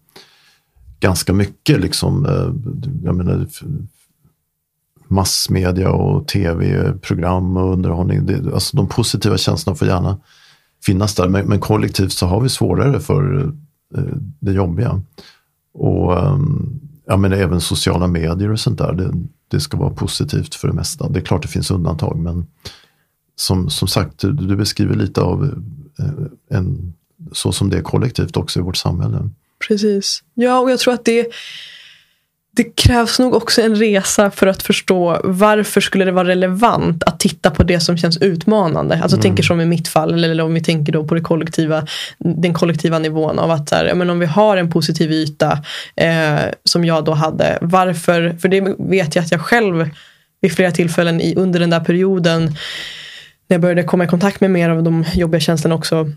ganska mycket liksom, eh, jag menar, massmedia och tv-program och underhållning. Det, alltså de positiva känslorna får gärna finnas där, men, men kollektivt så har vi svårare för eh, det jobbiga. Och ehm, jag menar, även sociala medier och sånt där, det, det ska vara positivt för det mesta. Det är klart det finns undantag, men som, som sagt, du, du beskriver lite av eh, en, så som det är kollektivt också i vårt samhälle. Precis. Ja, och jag tror att det det krävs nog också en resa för att förstå varför skulle det vara relevant att titta på det som känns utmanande. Alltså mm. tänker som i mitt fall, eller om vi tänker då på det kollektiva, den kollektiva nivån av att här, men om vi har en positiv yta eh, som jag då hade, varför, för det vet jag att jag själv vid flera tillfällen i, under den där perioden när jag började komma i kontakt med mer av de jobbiga känslorna också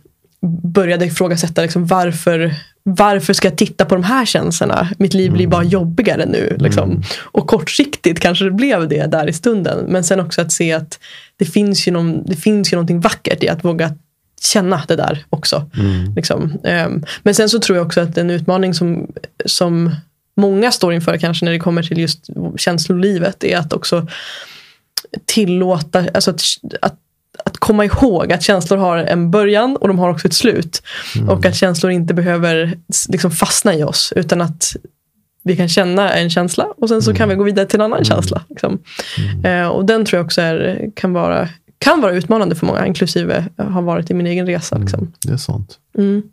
började ifrågasätta liksom varför, varför ska jag titta på de här känslorna? Mitt liv blir bara mm. jobbigare nu. Liksom. Mm. Och kortsiktigt kanske det blev det där i stunden. Men sen också att se att det finns ju, någon, det finns ju någonting vackert i att våga känna det där också. Mm. Liksom. Um, men sen så tror jag också att en utmaning som, som många står inför kanske när det kommer till just känslolivet är att också tillåta, alltså att, att att komma ihåg att känslor har en början och de har också ett slut. Mm. Och att känslor inte behöver liksom fastna i oss utan att vi kan känna en känsla och sen så kan vi gå vidare till en annan mm. känsla. Liksom. Mm. Eh, och den tror jag också är, kan, vara, kan vara utmanande för många, inklusive har varit i min egen resa. Liksom. Mm, det är sant. Mm.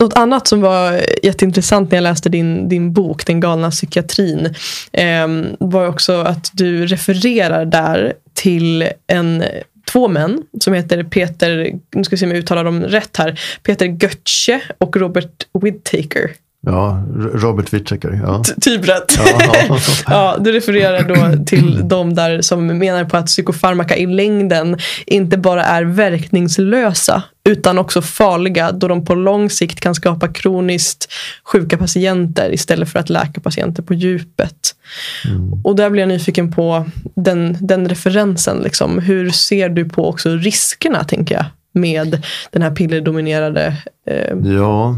Något annat som var jätteintressant när jag läste din, din bok, Den galna psykiatrin, eh, var också att du refererar där till en två män som heter Peter, nu ska vi se om jag uttalar dem rätt här, Peter Götze och Robert Whittaker. Ja, Robert Whittaker. Ja. Typ rätt. Ja. ja, du refererar då till de där som menar på att psykofarmaka i längden inte bara är verkningslösa utan också farliga då de på lång sikt kan skapa kroniskt sjuka patienter istället för att läka patienter på djupet. Mm. Och där blir jag nyfiken på den, den referensen. Liksom. Hur ser du på också riskerna, tänker jag, med den här pillerdominerade eh... Ja,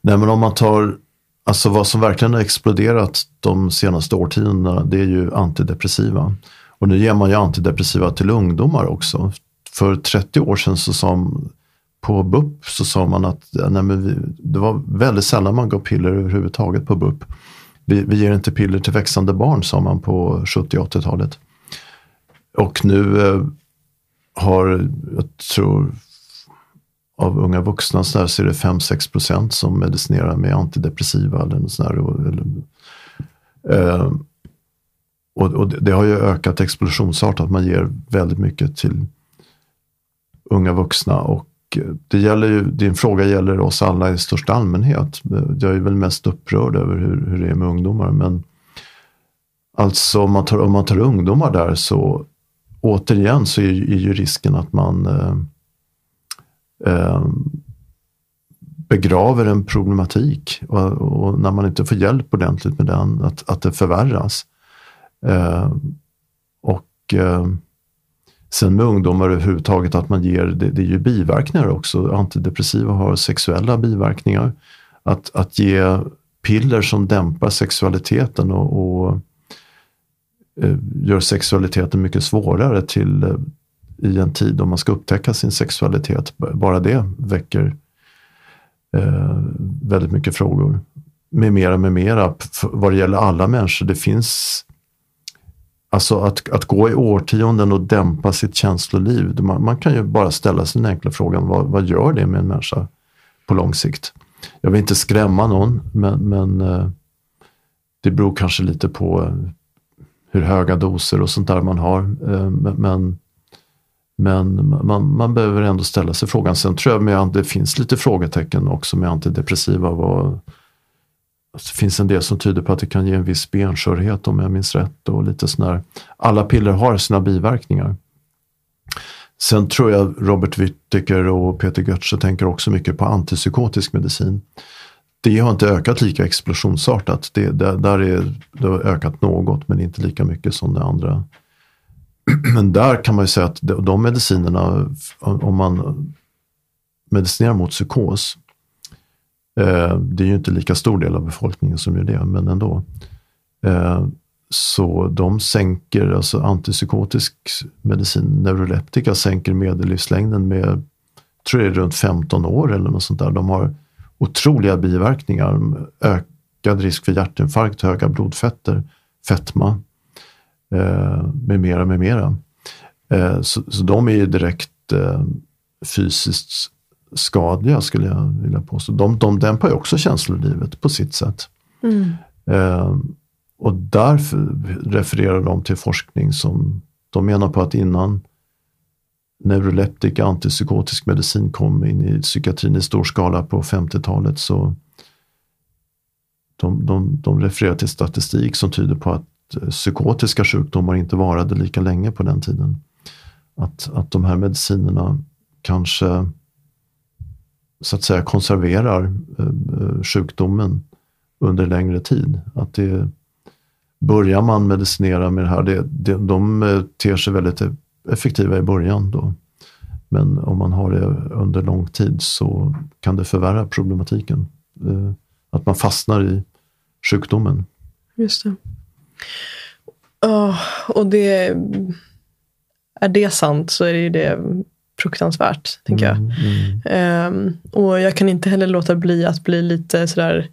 Nej, men om man tar, alltså vad som verkligen har exploderat de senaste årtiondena, det är ju antidepressiva. Och nu ger man ju antidepressiva till ungdomar också. För 30 år sedan så sa på BUP så sa man att nej, men vi, det var väldigt sällan man gav piller överhuvudtaget på BUP. Vi, vi ger inte piller till växande barn sa man på 70 80-talet. Och nu eh, har, jag tror av unga vuxna så, där, så är det 5-6 procent som medicinerar med antidepressiva eller något sånt eller, eh, och, och, det har ju ökat explosionsartat. Man ger väldigt mycket till unga vuxna och det gäller ju, din fråga gäller oss alla i största allmänhet. Jag är väl mest upprörd över hur, hur det är med ungdomar. Men alltså om man tar, om man tar ungdomar där så återigen så är, är ju risken att man eh, eh, begraver en problematik och, och, när man inte får hjälp ordentligt med den, att, att det förvärras. Eh, och eh, sen med ungdomar överhuvudtaget att man ger, det, det är ju biverkningar också. Antidepressiva har sexuella biverkningar. Att, att ge piller som dämpar sexualiteten och, och eh, gör sexualiteten mycket svårare till eh, i en tid då man ska upptäcka sin sexualitet. Bara det väcker eh, väldigt mycket frågor. Med mera, med mera, vad det gäller alla människor. Det finns Alltså att, att gå i årtionden och dämpa sitt känsloliv. Man, man kan ju bara ställa sig den enkla frågan, vad, vad gör det med en människa på lång sikt? Jag vill inte skrämma någon, men, men eh, det beror kanske lite på eh, hur höga doser och sånt där man har. Eh, men, men men man, man behöver ändå ställa sig frågan. Sen tror jag med, det finns lite frågetecken också med antidepressiva. Vad, alltså det finns en del som tyder på att det kan ge en viss benskörhet om jag minns rätt. Och lite sån Alla piller har sina biverkningar. Sen tror jag Robert Whittaker och Peter Götze tänker också mycket på antipsykotisk medicin. Det har inte ökat lika explosionsartat. Det, det, där är, det har ökat något men inte lika mycket som det andra Men där kan man ju säga att de medicinerna, om man medicinerar mot psykos, eh, det är ju inte lika stor del av befolkningen som gör det, men ändå. Eh, så de sänker, alltså antipsykotisk medicin, neuroleptika sänker medellivslängden med, tror jag runt 15 år eller något sånt där. De har otroliga biverkningar, ökad risk för hjärtinfarkt, höga blodfetter, fetma med mera, med mera. Eh, så, så de är ju direkt eh, fysiskt skadliga skulle jag vilja påstå. De, de dämpar ju också känslolivet på sitt sätt. Mm. Eh, och därför refererar de till forskning som de menar på att innan neuroleptika, antipsykotisk medicin kom in i psykiatrin i stor skala på 50-talet så de, de, de refererar till statistik som tyder på att Eh, psykotiska sjukdomar inte varade lika länge på den tiden. Att, att de här medicinerna kanske så att säga konserverar eh, eh sjukdomen under längre tid. Att det, börjar man medicinera med det här, det, det, de eh, ter sig väldigt effektiva i början då. Men om man har det under lång tid så kan det förvärra problematiken. Eh, att man fastnar i sjukdomen. Just det. Oh, och det, är det sant så är det ju det fruktansvärt, tänker jag. Mm. Um, och jag kan inte heller låta bli att bli lite sådär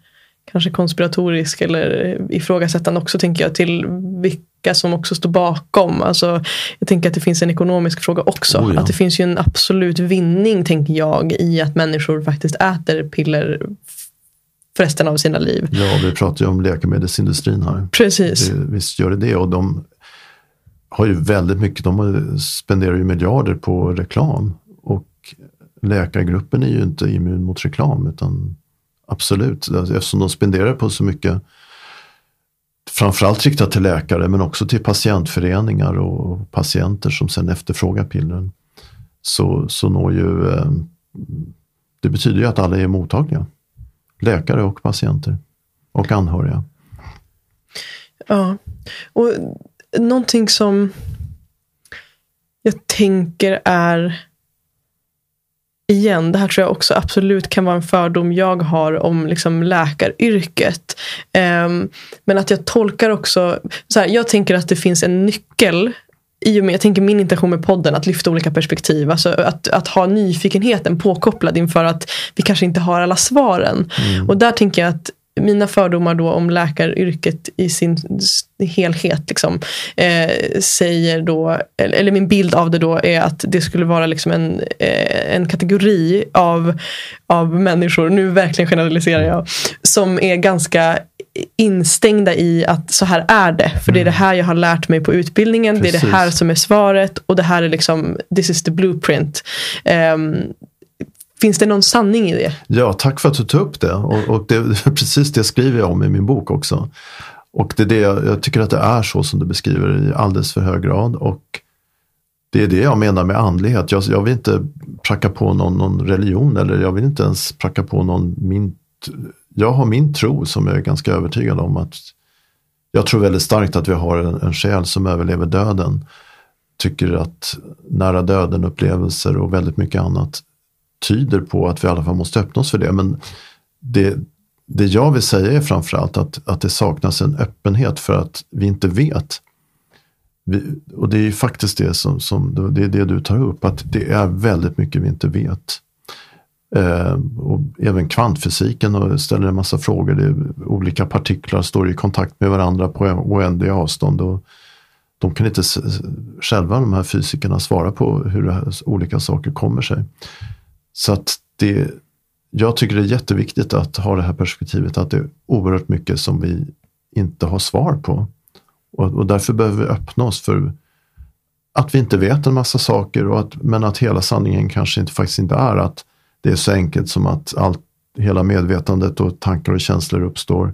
kanske konspiratorisk eller ifrågasättande också, tänker jag, till vilka som också står bakom. Alltså, jag tänker att det finns en ekonomisk fråga också. Oh ja. Att det finns ju en absolut vinning, tänker jag, i att människor faktiskt äter piller för resten av sina liv. Ja, vi pratar ju om läkemedelsindustrin här. Precis. Det, visst gör det det och de har ju väldigt mycket, de spenderar ju miljarder på reklam och läkargruppen är ju inte immun mot reklam utan absolut. Eftersom de spenderar på så mycket, framförallt riktat till läkare men också till patientföreningar och patienter som sen efterfrågar pillren. Så, så når ju, eh, det betyder ju att alla är mottagliga. Läkare och patienter och anhöriga. Ja, och någonting som jag tänker är igen, det här tror jag också absolut kan vara en fördom jag har om liksom läkaryrket. Um, men att jag tolkar också, så här, jag tänker att det finns en nyckel i och med, jag tänker min intention med podden, att lyfta olika perspektiv. Alltså att, att ha nyfikenheten påkopplad inför att vi kanske inte har alla svaren. Mm. Och där tänker jag att mina fördomar då om läkaryrket i sin helhet liksom, eh, säger då, eller, eller, min bild av det då är att det skulle vara liksom en, eh, en kategori av, av människor, nu verkligen generaliserar jag, som är ganska instängda i att så här är det. För det är det mm. här jag har lärt mig på utbildningen. Precis. Det är det här som är svaret och det här är liksom, this is the blueprint. Um, Finns det någon sanning i det? Ja, tack för att du tog upp det. Och, och det, precis det skriver jag om i min bok också. Och det är det, jag tycker att det är så som du beskriver i alldeles för hög grad. Och det är det jag menar med andlighet. Jag, jag vill inte pracka på någon, någon religion eller jag vill inte ens pracka på någon min... Jag har min tro som jag är ganska övertygad om att jag tror väldigt starkt att vi har en, en själ som överlever döden. Tycker att nära döden upplevelser och väldigt mycket annat tyder på att vi i alla fall måste öppna oss för det. Men det, det jag vill säga är framförallt att, att det saknas en öppenhet för att vi inte vet. Vi, och det är faktiskt det som, som det, det du tar upp, att det är väldigt mycket vi inte vet. Eh, och även kvantfysiken och ställer en massa frågor. Det är, olika partiklar står i kontakt med varandra på oändliga avstånd. Och de kan inte själva, de här fysikerna, svara på hur olika saker kommer sig. Så att det, jag tycker det är jätteviktigt att ha det här perspektivet att det är oerhört mycket som vi inte har svar på. Och, och därför behöver vi öppna oss för att vi inte vet en massa saker, och att, men att hela sanningen kanske inte, faktiskt inte är att det är så enkelt som att allt, hela medvetandet och tankar och känslor uppstår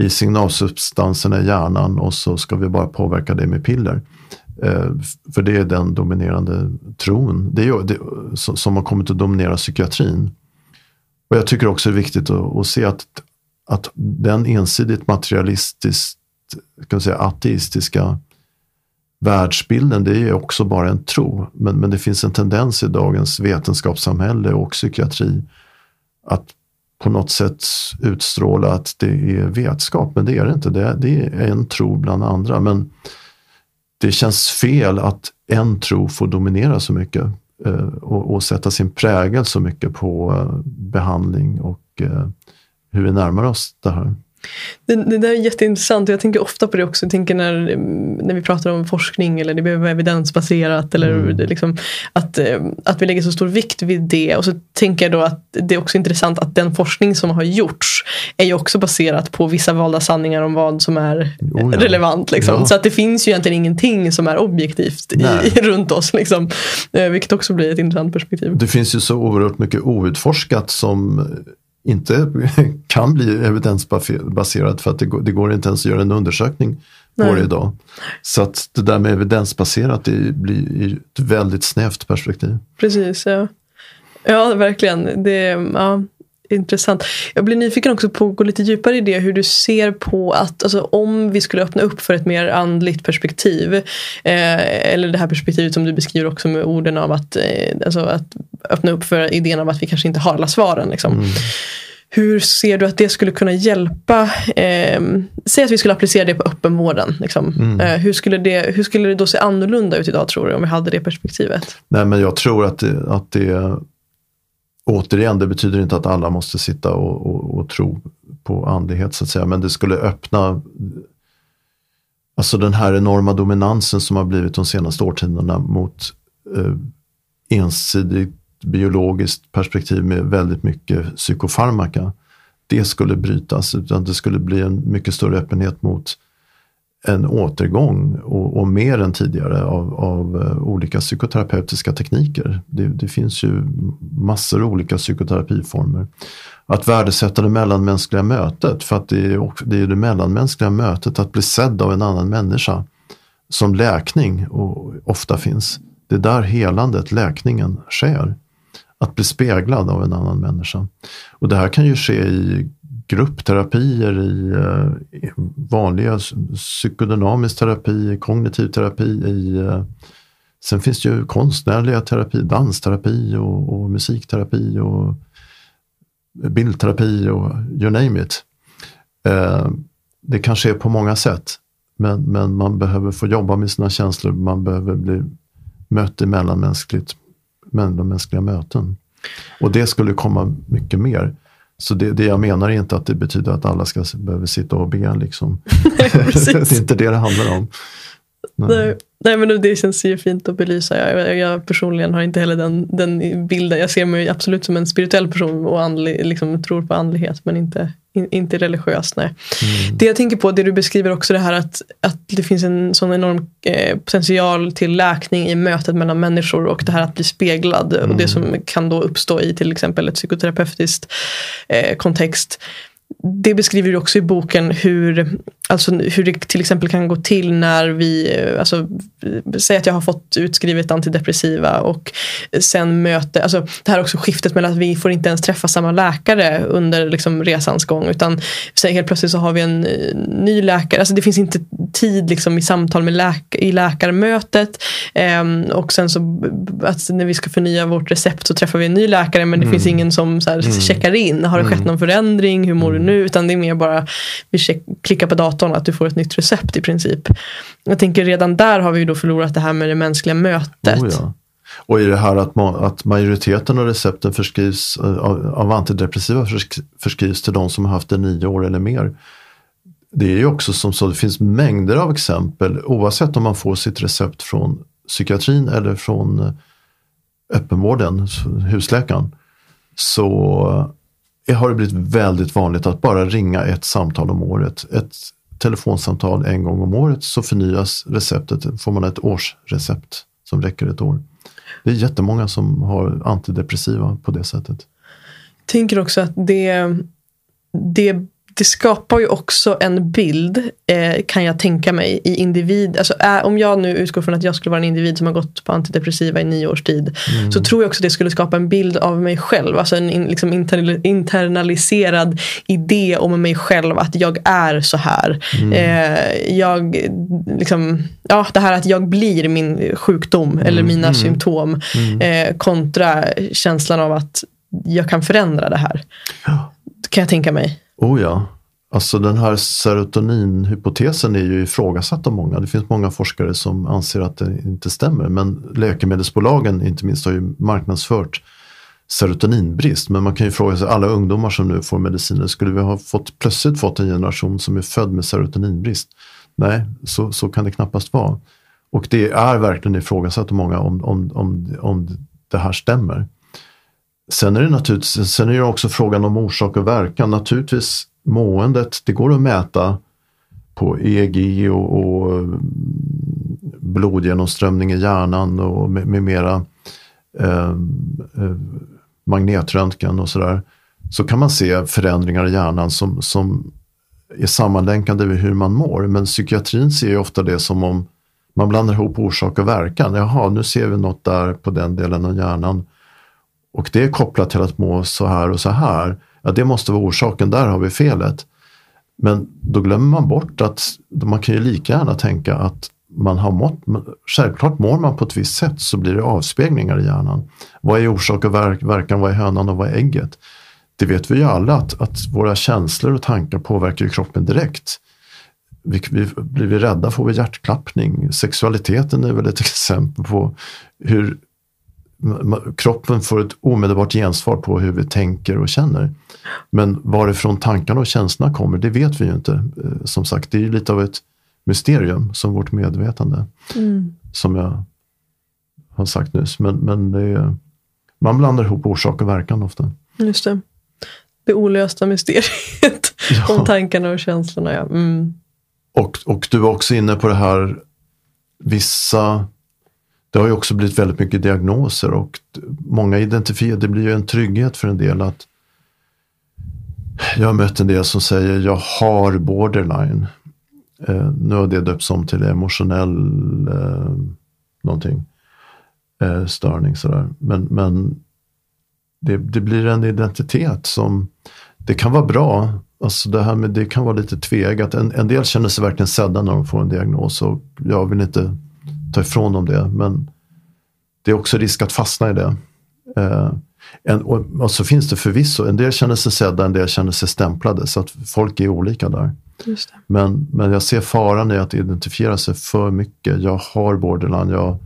i signalsubstanserna i hjärnan och så ska vi bara påverka det med piller. Eh, för det är den dominerande tron det är, det, som har kommit att dominera psykiatrin. Och jag tycker också det är viktigt att, att se att, att den ensidigt materialistiskt, kan säga, ateistiska världsbilden, det är också bara en tro. Men, men det finns en tendens i dagens vetenskapssamhälle och psykiatri att på något sätt utstråla att det är vetskap, men det är det inte. Det, det är en tro bland andra. Men det känns fel att en tro får dominera så mycket eh, och, och, sätta sin prägel så mycket på eh, behandling och eh, hur vi närmar oss det här. Det, det, där är jätteintressant och jag tänker ofta på det också. Jag tänker när, när vi pratar om forskning eller det behöver vara evidensbaserat. Eller mm. liksom, att, eh, att vi lägger så stor vikt vid det. Och så tänker jag då att det är också intressant att den forskning som har gjorts är ju också baserat på vissa valda sanningar om vad som är oh ja. relevant. Liksom. Ja. Så att det finns ju egentligen ingenting som är objektivt i, runt oss. Liksom. Eh, vilket också blir ett intressant perspektiv. Det finns ju så oerhört mycket outforskat som inte kan bli evidensbaserat för att det går, det går inte ens att göra en undersökning Nej. på det idag. Så att det där med evidensbaserat det blir ett väldigt snävt perspektiv. Precis, ja. Ja, verkligen. Det, ja, intressant. Jag blir nyfiken också på att gå lite djupare i det. Hur du ser på att alltså, om vi skulle öppna upp för ett mer andligt perspektiv. Eh, eller det här perspektivet som du beskriver också med orden av att, eh, alltså, att öppna upp för idén av att vi kanske inte har alla svaren. Liksom. Mm. Hur ser du att det skulle kunna hjälpa? Eh, säg att vi skulle applicera det på öppenvården. Liksom. Mm. Eh, hur, skulle det, hur skulle det då se annorlunda ut idag tror du om vi hade det perspektivet? Nej men jag tror att det, att det återigen, det betyder inte att alla måste sitta och, och, och, tro på andlighet så att säga, men det skulle öppna Alltså den här enorma dominansen som har blivit de senaste årtiondena mot eh, ensidigt biologiskt perspektiv med väldigt mycket psykofarmaka. Det skulle brytas, utan det skulle bli en mycket större öppenhet mot en återgång och, och, mer än tidigare av, av eh, olika psykoterapeutiska tekniker. Det, det, finns ju massor av olika psykoterapiformer. Att värdesätta det mellanmänskliga mötet, för att det är, det är det mellanmänskliga mötet, att bli sedd av en annan människa som läkning och ofta finns. Det är där helandet, läkningen, sker. Att bli speglad av en annan människa. Och det här kan ju ske i gruppterapier, i eh, vanliga psykodynamisk terapi, kognitiv terapi. I, eh, sen finns det ju konstnärliga terapi, dansterapi och, och musikterapi och bildterapi och you name it. Eh, det kan ske på många sätt. Men, men man behöver få jobba med sina känslor. Man behöver bli mött i mellanmänskligt, mellanmänskliga möten. Och det skulle komma mycket mer. Så det, det jag menar är inte att det betyder att alla ska behöva sitta och be. Liksom. det är inte det det handlar om. Nej. Nej men det känns ju fint att belysa. Jag, jag personligen har inte heller den, den bilden. Jag ser mig absolut som en spirituell person och andlig, liksom, tror på andlighet men inte, in, inte religiös. Nej. Mm. Det jag tänker på, det du beskriver också det här att, att det finns en sån enorm eh, potential till läkning i mötet mellan människor och det här att bli speglad mm. och det som kan då uppstå i till exempel ett psykoterapeutiskt eh, kontext det beskriver du också i boken hur, alltså hur det till exempel kan gå till när vi, alltså, säg att jag har fått utskrivet antidepressiva och sen möter, alltså det här också skiftet mellan att vi får inte ens träffa samma läkare under liksom, resans gång utan helt plötsligt så har vi en eh, ny läkare, alltså det finns inte tid liksom, i samtal med läk i läkarmötet um, och sen så att när vi ska förnya vårt recept så träffar vi en ny läkare men det mm. finns ingen som så här, mm. checkar in, har det skett mm. någon förändring, hur mår du nu? Utan det är mer bara vi klickar på datorn att du får ett nytt recept i princip. Jag tänker redan där har vi ju då förlorat det här med det mänskliga mötet. Oh ja. Och i det här att, att majoriteten av recepten förskrivs eh, av, av antidepressiva förskrivs till de som har haft det nio år eller mer. Det är ju också som så, det finns mängder av exempel oavsett om man får sitt recept från psykiatrin eller från eh, öppenvården, husläkaren. Så Eh, har det blivit väldigt vanligt att bara ringa ett samtal om året. Ett telefonsamtal en gång om året så förnyas receptet, får man ett årsrecept som räcker ett år. Det är jättemånga som har antidepressiva på det sättet. Jag tänker också att det, det det skapar ju också en bild, eh, kan jag tänka mig, i individ. Alltså, äh, om jag nu utgår från att jag skulle vara en individ som har gått på antidepressiva i nio års tid. Mm. Så tror jag också att det skulle skapa en bild av mig själv. Alltså en in, liksom inter, internaliserad idé om mig själv. Att jag är så här. Mm. Eh, jag, liksom, ja, det här att jag blir min sjukdom mm. eller mina mm. symptom. Mm. Eh, kontra känslan av att jag kan förändra det här. Ja. Kan jag tänka mig. Oh ja. Alltså den här serotoninhypotesen är ju ifrågasatt av många. Det finns många forskare som anser att det inte stämmer. Men läkemedelsbolagen inte minst har ju marknadsfört serotoninbrist. Men man kan ju fråga sig, alla ungdomar som nu får mediciner, skulle vi ha fått, plötsligt fått en generation som är född med serotoninbrist? Nej, så, så kan det knappast vara. Och det är verkligen ifrågasatt av många om, om, om, om det här stämmer. Sen är det naturligtvis sen är det också frågan om orsak och verkan. Naturligtvis måendet, det går att mäta på EEG och, och eh, blodgenomströmning i hjärnan och med, med mera eh, eh, magnetröntgen och sådär. Så kan man se förändringar i hjärnan som, som är sammanlänkade med hur man mår. Men psykiatrin ser ju ofta det som om man blandar ihop orsak och verkan. Jaha, nu ser vi något där på den delen av hjärnan och det är kopplat till att må så här och så här. Ja, det måste vara orsaken, där har vi felet. Men då glömmer man bort att man kan ju lika gärna tänka att man har mått, självklart mår man på ett visst sätt så blir det avspeglingar i hjärnan. Vad är orsak och verk, verkan, vad är hönan och vad är ägget? Det vet vi ju alla att, att våra känslor och tankar påverkar kroppen direkt. Vi, vi, blir vi rädda får vi hjärtklappning. Sexualiteten är väl ett exempel på hur kroppen får ett omedelbart gensvar på hur vi tänker och känner. Men varifrån tankarna och känslorna kommer, det vet vi ju inte. Eh, som sagt, det är lite av ett mysterium som vårt medvetande. Mm. Som jag har sagt nyss. Men, men det är, man blandar ihop orsak och verkan ofta. Just det. Det olösta mysteriet ja. om tankarna och känslorna. Ja. Mm. och, och du var också inne på det här, vissa, det har ju också blivit väldigt mycket diagnoser och många identifierar, det blir ju en trygghet för en del att jag har mött en del som säger jag har borderline. Eh, nu har det döpts om till emotionell eh, någonting, eh, störning sådär. Men, men det, det blir en identitet som, det kan vara bra, alltså det här med det kan vara lite tvegat. En, en del känner sig verkligen sedda när de får en diagnos och jag vill inte ta ifrån dem det. Men det är också risk att fastna i det. Eh, en, och, och, så finns det förvisso, en del känner sig sedda, en del känner sig stämplade. Så att folk är olika där. Men, men jag ser faran i att identifiera sig för mycket. Jag har borderline, jag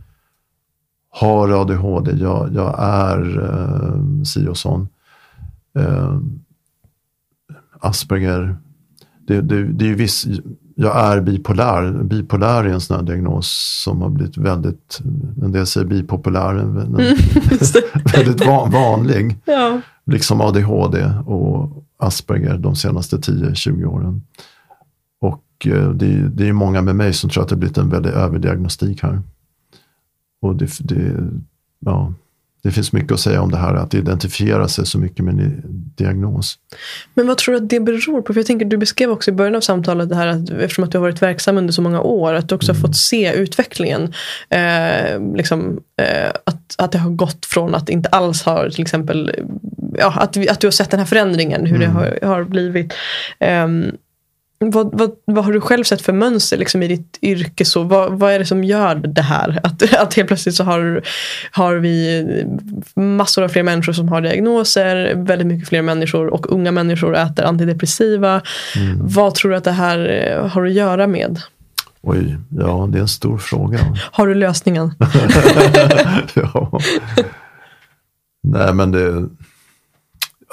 har ADHD, jag, jag är eh, si och sån. Eh, Asperger. Det, det, det är viss, jag är bipolär. Bipolär är en sån här diagnos som har blivit väldigt, en del säger bipopulär, mm, väldigt van, vanlig. Ja. Liksom ADHD och Asperger de senaste 10-20 åren. Och eh, det, det är många med mig som tror att det har blivit en väldig överdiagnostik här. Och det, det, ja, det finns mycket att säga om det här att identifiera sig så mycket med en diagnos. Men vad tror du att det beror på? För jag tänker, du beskrev också i början av samtalet det här att eftersom att du har varit verksam under så många år, att du också mm. har fått se utvecklingen. Eh, liksom, eh, att, att det har gått från att inte alls har till exempel, ja, att, att du har sett den här förändringen, hur mm. det har, har blivit. Eh, vad, vad, vad har du själv sett för mönster liksom, i ditt yrke? Så, vad, vad är det som gör det här? Att, att helt plötsligt så har, har vi massor av fler människor som har diagnoser. Väldigt mycket fler människor och unga människor äter antidepressiva. Mm. Vad tror du att det här eh, har att göra med? Oj, ja det är en stor fråga. Har du lösningen? ja. Nej men det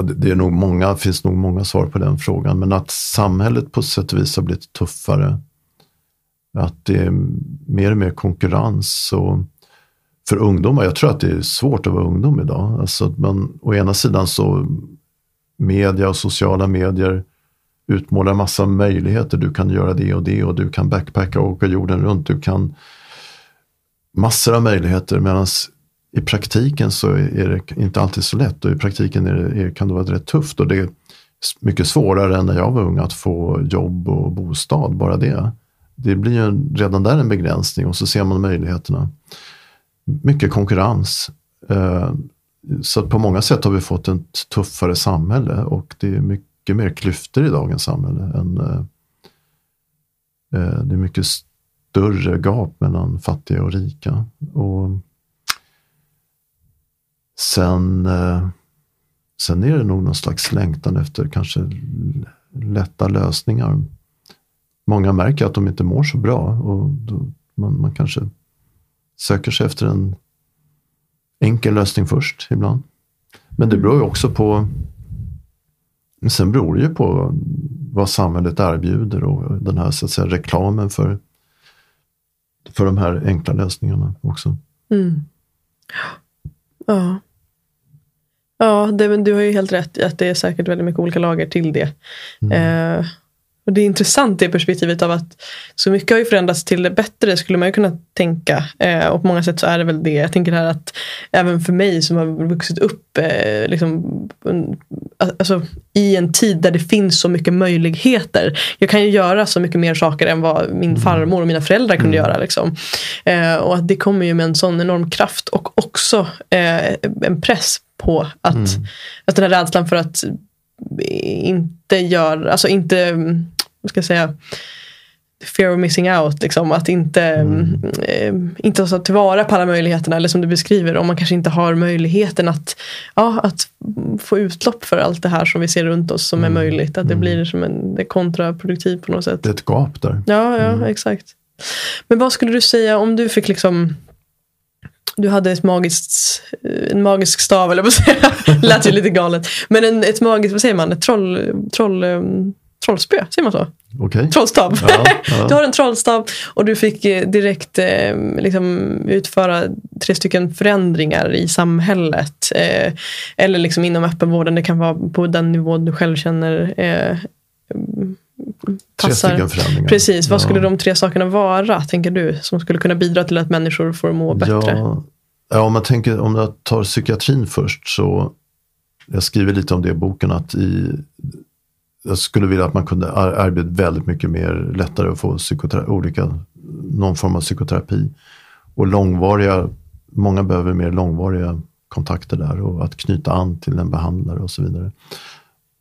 det är nog många, finns nog många svar på den frågan, men att samhället på sätt och vis har blivit tuffare. Att det är mer och mer konkurrens. Och för ungdomar, jag tror att det är svårt att vara ungdom idag. Alltså man, å ena sidan så media och sociala medier utmålar massa möjligheter. Du kan göra det och det och du kan backpacka och åka jorden runt. Du kan massor av möjligheter medan i praktiken så är det inte alltid så lätt och i praktiken är det, kan det vara rätt tufft och det är mycket svårare än när jag var ung att få jobb och bostad, bara det. Det blir ju redan där en begränsning och så ser man möjligheterna. Mycket konkurrens. Eh, så på många sätt har vi fått ett tuffare samhälle och det är mycket mer klyftor i dagens samhälle. Än, eh, eh, det är mycket större gap mellan fattiga och rika. Och Sen, eh, sen är det nog någon slags längtan efter kanske lätta lösningar. Många märker att de inte mår så bra och då man, man kanske söker sig efter en enkel lösning först ibland. Men det beror ju också på Sen beror det ju på vad samhället erbjuder och den här så att säga, reklamen för, för de här enkla lösningarna också. Mm. Ja. Ja, det, du har ju helt rätt i att det är säkert väldigt mycket olika lager till det. Mm. Eh, och Det är intressant det perspektivet av att så mycket har ju förändrats till det bättre skulle man ju kunna tänka. Eh, och på många sätt så är det väl det. Jag tänker här att även för mig som har vuxit upp eh, liksom, alltså, i en tid där det finns så mycket möjligheter. Jag kan ju göra så mycket mer saker än vad min mm. farmor och mina föräldrar kunde mm. göra. Liksom. Eh, och att det kommer ju med en sån enorm kraft och också eh, en press på att, mm. att den här rädslan för att inte göra, alltså inte, vad ska jag säga, fear of missing out. Liksom, att inte, mm. eh, inte ta tillvara på alla möjligheterna. Eller som du beskriver, om man kanske inte har möjligheten att, ja, att få utlopp för allt det här som vi ser runt oss som mm. är möjligt. Att det mm. blir som en, det är kontraproduktivt på något sätt. Det är ett gap där. Ja, ja mm. exakt. Men vad skulle du säga om du fick liksom du hade ett magiskt, en magisk stav eller vad säga. Lät ju lite galet. Men en, ett magiskt, vad säger man, ett troll, troll, um, trollspö, säger man så? Okay. Trollstav. Ja, ja. du har en trollstav och du fick eh, direkt eh, liksom, utföra tre stycken förändringar i samhället. Eh, eller liksom inom öppenvården, det kan vara på den nivå du själv känner eh, passar. Tre. Precis, vad Ja. skulle de tre sakerna vara, tänker du, som skulle kunna bidra till att människor får må bättre? Ja, ja, om man tänker, om jag tar psykiatrin först så, jag skriver lite om det i boken att i, jag skulle vilja att man kunde ar- arbeta väldigt mycket mer lättare att få olika, någon form av psykoterapi. Och långvariga, många behöver mer långvariga kontakter där och att knyta an till en behandlare och så vidare.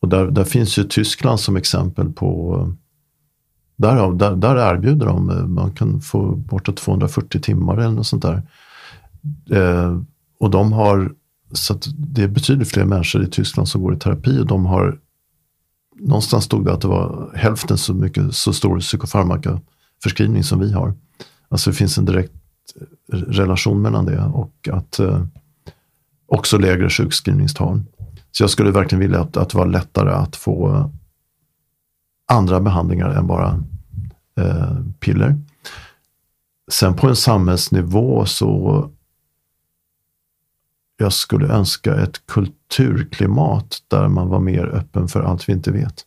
Och där, där finns ju Tyskland som exempel på där, där, där erbjuder de, eh, man kan få bortåt 240 timmar eller något sånt där. Eh, och de har, så att det är betydligt fler människor i Tyskland som går i terapi och de har, någonstans stod det att det var hälften så mycket, så stor psykofarmakaförskrivning som vi har. Alltså det finns en direkt eh, relation mellan det och att eh, också lägre sjukskrivningstal. Så jag skulle verkligen vilja att, att det var lättare att få eh, andra behandlingar än bara eh, piller. Sen på en samhällsnivå så jag skulle önska ett kulturklimat där man var mer öppen för allt vi inte vet.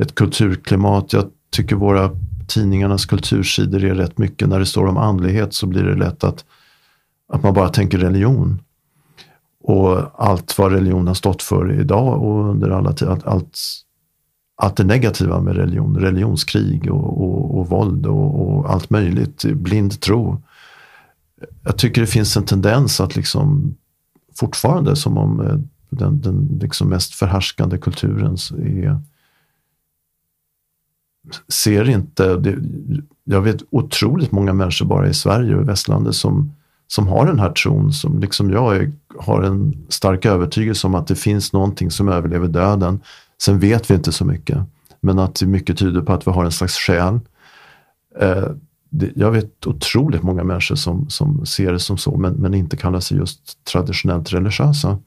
Ett kulturklimat, jag tycker våra tidningarnas kultursidor är rätt mycket, när det står om andlighet så blir det lätt att, att man bara tänker religion. Och allt vad religion har stått för idag och under alla tider, allt, allt, allt det negativa med religion, religionskrig och, och, och våld och, och allt möjligt, blind tro. Jag tycker det finns en tendens att liksom fortfarande som om eh, den, den liksom mest förhärskande kulturen är ser inte, det, jag vet otroligt många människor bara i Sverige och i västlandet som, som har den här tron, som liksom jag är, har en stark övertygelse om att det finns någonting som överlever döden. Sen vet vi inte så mycket, men att mycket tyder på att vi har en slags själ. Eh, det, jag vet otroligt många människor som, som ser det som så, men, men inte kallar sig just traditionellt religiösa.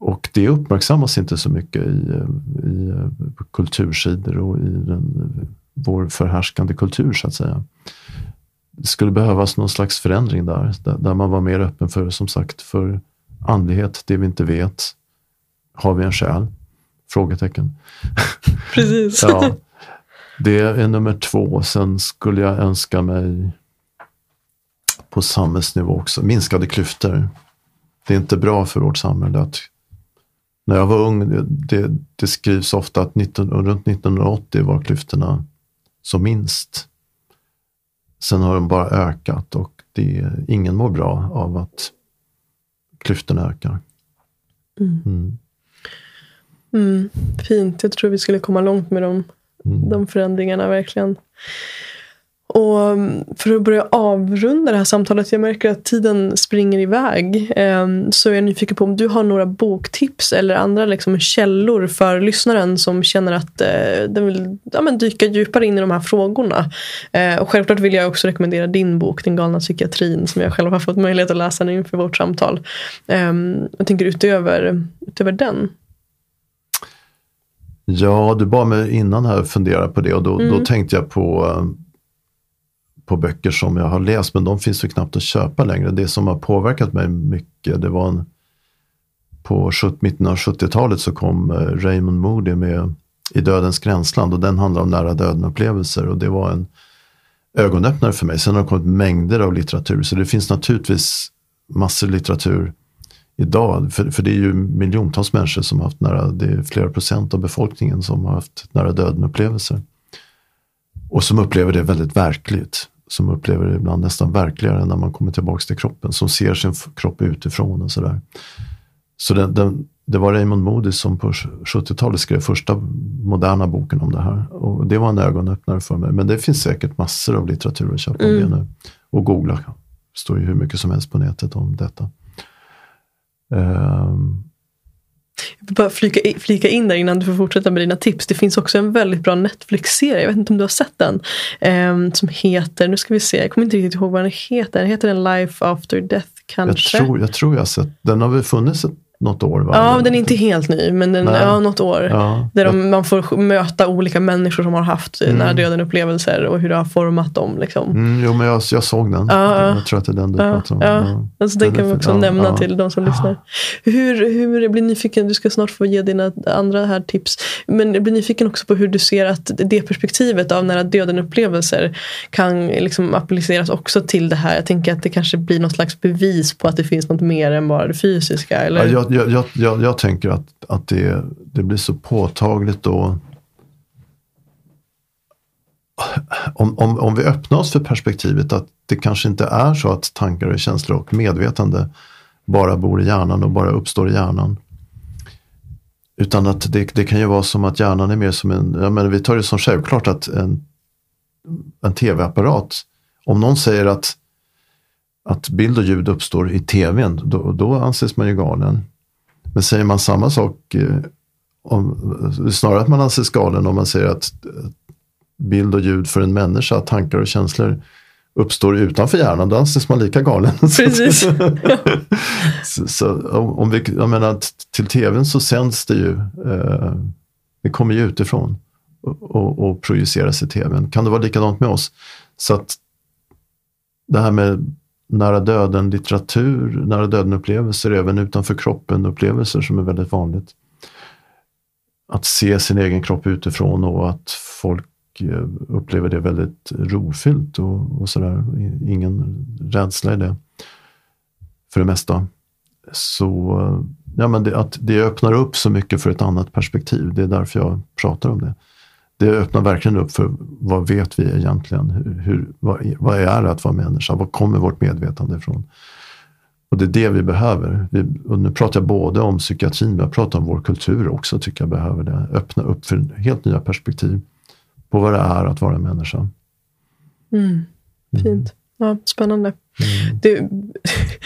Och det uppmärksammas inte så mycket i, eh, i eh, kultursidor och i den, vår förhärskande kultur så att säga. Det skulle behövas någon slags förändring där, där, man var mer öppen för, som sagt, för andlighet, det vi inte vet. Har vi en själ? Frågetecken. Precis. ja, det är nummer två. Sen skulle jag önska mig på samhällsnivå också, minskade klyftor. Det är inte bra för vårt samhälle att när jag var ung, det, det, det skrivs ofta att 19, runt 1980 var klyftorna som minst. Sen har de bara ökat och det, ingen mår bra av att klyftorna ökar. Mm. Mm. Mm, fint, jag tror vi skulle komma långt med dem, Mm. de förändringarna verkligen. Och mm, för att börja avrunda det här samtalet, jag märker att tiden springer iväg. ehm, Så är jag nyfiken på om du har några boktips eller andra liksom källor för lyssnaren som känner att eh, den vill ja, men dyka djupare in i de här frågorna. Eh, Och självklart vill jag också rekommendera din bok, Den galna psykiatrin, som jag själv har fått möjlighet att läsa nu inför vårt samtal. Ehm, Jag tänker utöver, utöver den. Ja, du bad mig innan här fundera på det och då, då tänkte jag på, eh, på böcker som jag har läst, men de finns ju knappt att köpa längre. Det som har påverkat mig mycket, det var en, på 70, mitten av 70-talet så kom eh, Raymond Moody med I dödens gränsland och den handlar om nära döden-upplevelser och det var en ögonöppnare för mig. Sen har det kommit mängder av litteratur, så det finns naturligtvis massor litteratur idag. För, för det är ju miljontals människor som har haft nära, det är flera procent av befolkningen som har haft nära döden-upplevelser. Och som upplever det väldigt verkligt. Som upplever det ibland nästan verkligare när man kommer tillbaka till kroppen. Som ser sin kropp utifrån och sådär. Så den, den, det var Raymond Moody som på 70-talet skrev första moderna boken om det här. Och det var en ögonöppnare för mig. Men det finns säkert massor av litteratur att köpa om det nu. Och googla. Det står ju hur mycket som helst på nätet om detta. Vill bara flika, flika in där innan du får fortsätta med dina tips. Det finns också en väldigt bra Netflix-serie, jag vet inte om du har sett den. ehm, som heter, nu ska vi se, jag kommer inte riktigt ihåg vad den heter. Den heter en Life After Death jag, kanske? tror, jag tror jag har sett, den har väl funnits ett något år. Va? Ja, den är inte helt ny, men den, Nej. ja, något år. Ja. Där de, man får möta olika människor som har haft Mm. nära döden upplevelser och hur det har format dem. Liksom. Mm, jo, men jag, jag såg den. Ja, ja. Jag tror att det är den du Ja, pratar om. ja. Alltså, den Den kan vi också nämna till de som lyssnar. Hur, hur, jag blir nyfiken, du ska snart få ge dina andra här tips. Men jag blir nyfiken också på hur du ser att det perspektivet av nära döden upplevelser kan liksom appliceras också till det här. Jag tänker att det kanske blir något slags bevis på att det finns något mer än bara det fysiska. Eller? Jag, jag, jag, jag, jag tänker att, att det, det blir så påtagligt då. Om, om, om vi öppnar oss för perspektivet att det kanske inte är så att tankar och känslor och medvetande bara bor i hjärnan och bara uppstår i hjärnan. Utan att det, det kan ju vara som att hjärnan är mer som en, jag menar, vi tar det som självklart att en, en tv-apparat, om någon säger att, att bild och ljud uppstår i tvn, då, då anses man ju galen. Men säger man samma sak, eh, om, snarare att man anses galen om man säger att bild och ljud för en människa, tankar och känslor uppstår utanför hjärnan, då anses man lika galen. Precis. så, så, om vi, jag menar, att till tvn så sänds det ju, eh, det kommer ju utifrån och, och, och projiceras i tvn. Kan det vara likadant med oss? Så att det här med nära döden litteratur, nära döden upplevelser, även utanför kroppen upplevelser som är väldigt vanligt. Att se sin egen kropp utifrån och att folk eh, upplever det väldigt rofyllt och, och sådär. Ingen rädsla i det. För det mesta. Så eh, ja, men det, att det öppnar upp så mycket för ett annat perspektiv. Det är därför jag pratar om det. Det öppnar verkligen upp för vad vet vi egentligen? Hur, hur, vad, vad är det att vara människa? Var kommer vårt medvetande ifrån? Och det är det vi behöver. Vi, nu pratar jag både om psykiatrin, men jag pratar om vår kultur också, tycker jag behöver det. Öppna upp för helt nya perspektiv på vad det är att vara människa. Mm. Fint. Ja, spännande. Mm. Du,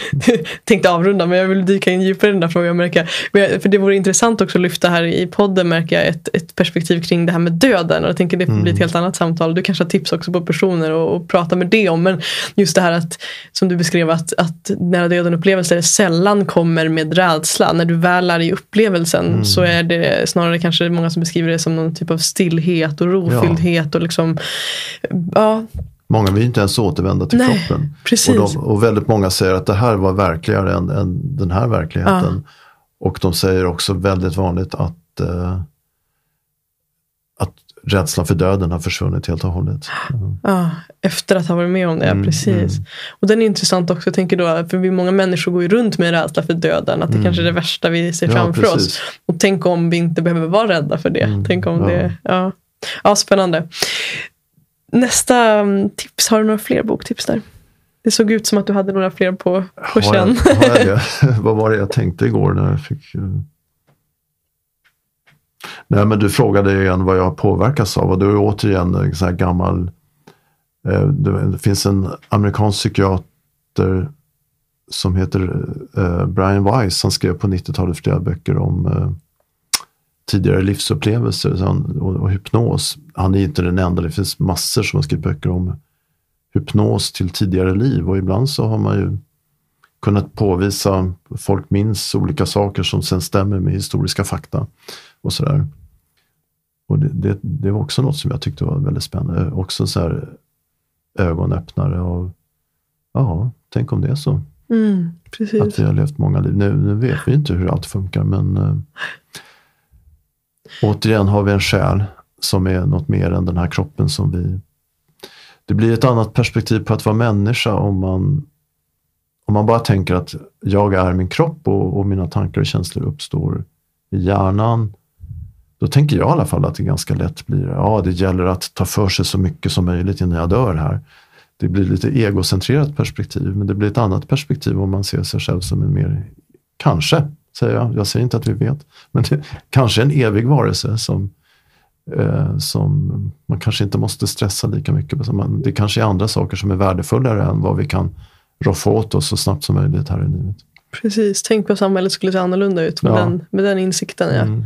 tänkte avrunda men jag vill dyka in djupare i den där frågan. Märker jag. För det vore intressant också att lyfta här i podden märker jag ett, ett perspektiv kring det här med döden. Och jag tänker det får bli ett Mm. helt annat samtal. Du kanske har tips också på personer och, och prata med det om. Men just det här att som du beskrev att, att nära döden upplevelser sällan kommer med rädsla. När du väl är i upplevelsen Mm. så är det snarare kanske många som beskriver det som någon typ av stillhet och rofylldhet. Och liksom, ja, Många vill inte ens återvända till Nej, kroppen. precis. Och, de, och väldigt många säger att det här var verkligare än, än den här verkligheten. Och de säger också väldigt vanligt att, eh, att rädslan för döden har försvunnit helt och hållet. Mm. Ja, efter att ha varit med om det, Mm, precis. mm. Och den är intressant också, jag tänker då, för vi många människor går ju runt med rädsla för döden, att det Mm. kanske är det värsta vi ser Ja, framför oss. precis. Och tänk om vi inte behöver vara rädda för det. Mm, Tänk om ja. det, ja. ja, spännande. Nästa mm, tips, har du några fler boktips där? Det såg ut som att du hade några fler på, på känn. Vad var det jag tänkte igår när jag fick... eh, Nej, men du frågade igen vad jag påverkas av och då är det återigen en sån här gammal... eh, Det finns en amerikansk psykiater som heter eh, Brian Weiss. Han skrev på 90-talet flera böcker om eh, tidigare livsupplevelser och, och hypnos. Han är inte den enda, det finns massor som har skrivit böcker om hypnos till tidigare liv och ibland så har man ju kunnat påvisa, folk minns olika saker som sen stämmer med historiska fakta och sådär. Och det, det, det var också något som jag tyckte var väldigt spännande. Också så här ögonöppnare av, ja, tänk om det är så. Mm. Att vi har levt många liv. Nu, nu vet vi inte hur allt funkar men eh, återigen har vi en själ som är något mer än den här kroppen som vi... Det blir ett annat perspektiv på att vara människa om man, om man bara tänker att jag är min kropp och, och mina tankar och känslor uppstår i hjärnan. Då tänker jag i alla fall att det ganska lätt blir, ja det gäller att ta för sig så mycket som möjligt innan jag dör här. Det blir lite egocentrerat perspektiv, men det blir ett annat perspektiv om man ser sig själv som en mer, kanske, säger jag, jag säger inte att vi vet, men det, kanske en evig varelse som, eh, som man kanske inte måste stressa lika mycket på. Man, det kanske är andra saker som är värdefullare än vad vi kan roffa åt oss så snabbt som möjligt här i livet. Precis, tänk vad samhället skulle se annorlunda ut med, Ja. den, med den insikten. Ja. Mm.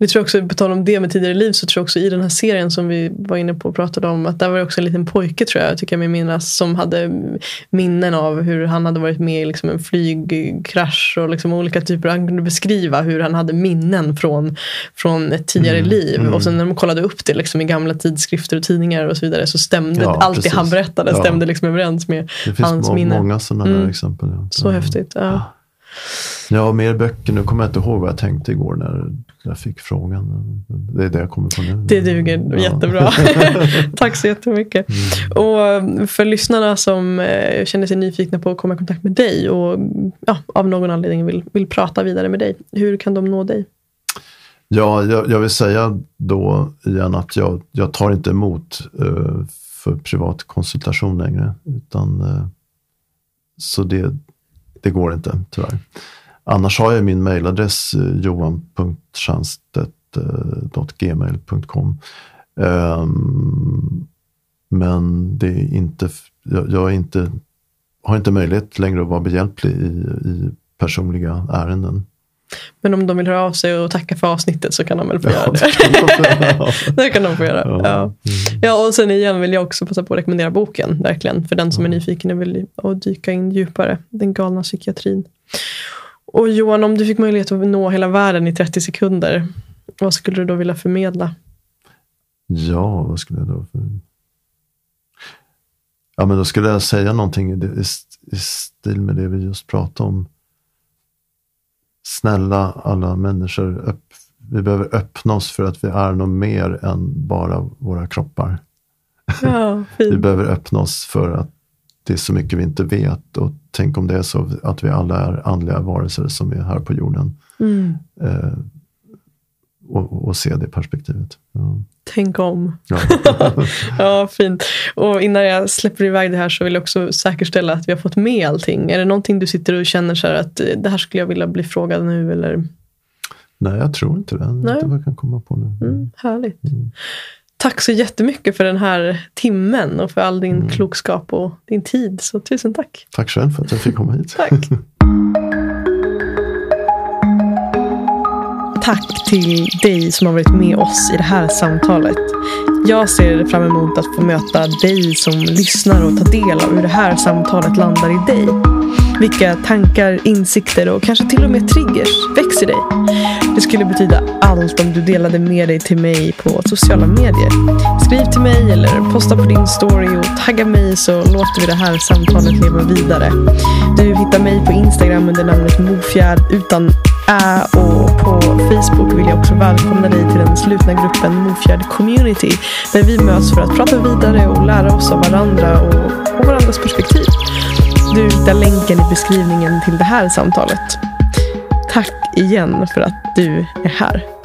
Det tror jag också, på tal om det med tidigare liv, så tror jag också i den här serien som vi var inne på och pratade om, att där var det också en liten pojke tror jag, tycker jag mig minnas, som hade minnen av hur han hade varit med i liksom en flygkrasch och liksom olika typer, han kunde beskriva hur han hade minnen från, från ett tidigare Mm, liv. mm. Och sen när de kollade upp det liksom i gamla tidskrifter och tidningar och så vidare så stämde Ja, allt det han berättade Ja. stämde liksom överens med Det finns hans må- minne. många sådana Mm. exempel. Ja. Så Ja. häftigt. Ja. Ja, mer böcker. Nu kommer jag inte ihåg vad jag tänkte igår när jag fick frågan. Det är det jag kommer på nu. Det duger Ja. jättebra. Tack så jättemycket. Mm. Och eh, för lyssnarna som eh, känner sig nyfikna på att komma i kontakt med dig och ja, av någon anledning vill, vill prata vidare med dig. Hur kan de nå dig? Ja, jag, jag vill säga då igen att jag, jag tar inte emot eh, för privat konsultation längre. Utan, eh, så det, det går inte tyvärr. Annars har jag min mejladress eh, johan.tjanstedt.gmail.com. Eh, ehm, men det är inte, jag, jag är inte, har inte möjlighet längre att vara behjälplig i, i personliga ärenden. Men om de vill höra av sig och tacka för avsnittet så kan de väl få göra Ja, det. det kan det de få göra. Ja. Ja. Mm. Ja, och sen igen vill jag också passa på att rekommendera boken, verkligen, för den som är nyfiken och vill dyka in djupare. Den galna psykiatrin. Och Johan, om du fick möjlighet att nå hela världen i 30 sekunder, vad skulle du då vilja förmedla? Ja, vad skulle jag då. Ja, men då skulle jag säga någonting i stil med det vi just pratade om. Snälla alla människor, upp, vi behöver öppna oss för att vi är något mer än bara våra kroppar. Ja, Vi behöver öppna oss för att det är så mycket vi inte vet. Och tänk om det är så att vi alla är andliga varelser som är här på jorden. Mm. Eh, och, och se det perspektivet. Ja. Tänk om. Ja. Ja, fint. Och innan jag släpper iväg det här så vill jag också säkerställa att vi har fått med allting. Är det någonting du sitter och känner så här att eh, det här skulle jag vilja bli frågad nu eller? Nej, jag tror inte det. Jag vet Nej. inte vad jag kan komma på nu. Mm, härligt. Mm. Tack så jättemycket för den här timmen och för all din Mm. klokskap och din tid. Så tusen tack. Tack själv för att jag fick komma hit. Tack. Tack till dig som har varit med oss i det här samtalet. Jag ser fram emot att få möta dig som lyssnar och ta del av hur det här samtalet landar i dig. Vilka tankar, insikter och kanske till och med triggers växer dig. Det skulle betyda allt om du delade med dig till mig på sociala medier. Skriv till mig eller posta på din story och tagga mig så låter vi det här samtalet leva vidare. Du hittar mig på Instagram under namnet Mofjärd utan Eh, och på Facebook vill jag också välkomna dig till den slutna gruppen Mofjärd Community där vi möts för att prata vidare och lära oss av varandra och, och varandras perspektiv. Du hittar länken i beskrivningen till det här samtalet. Tack igen för att du är här.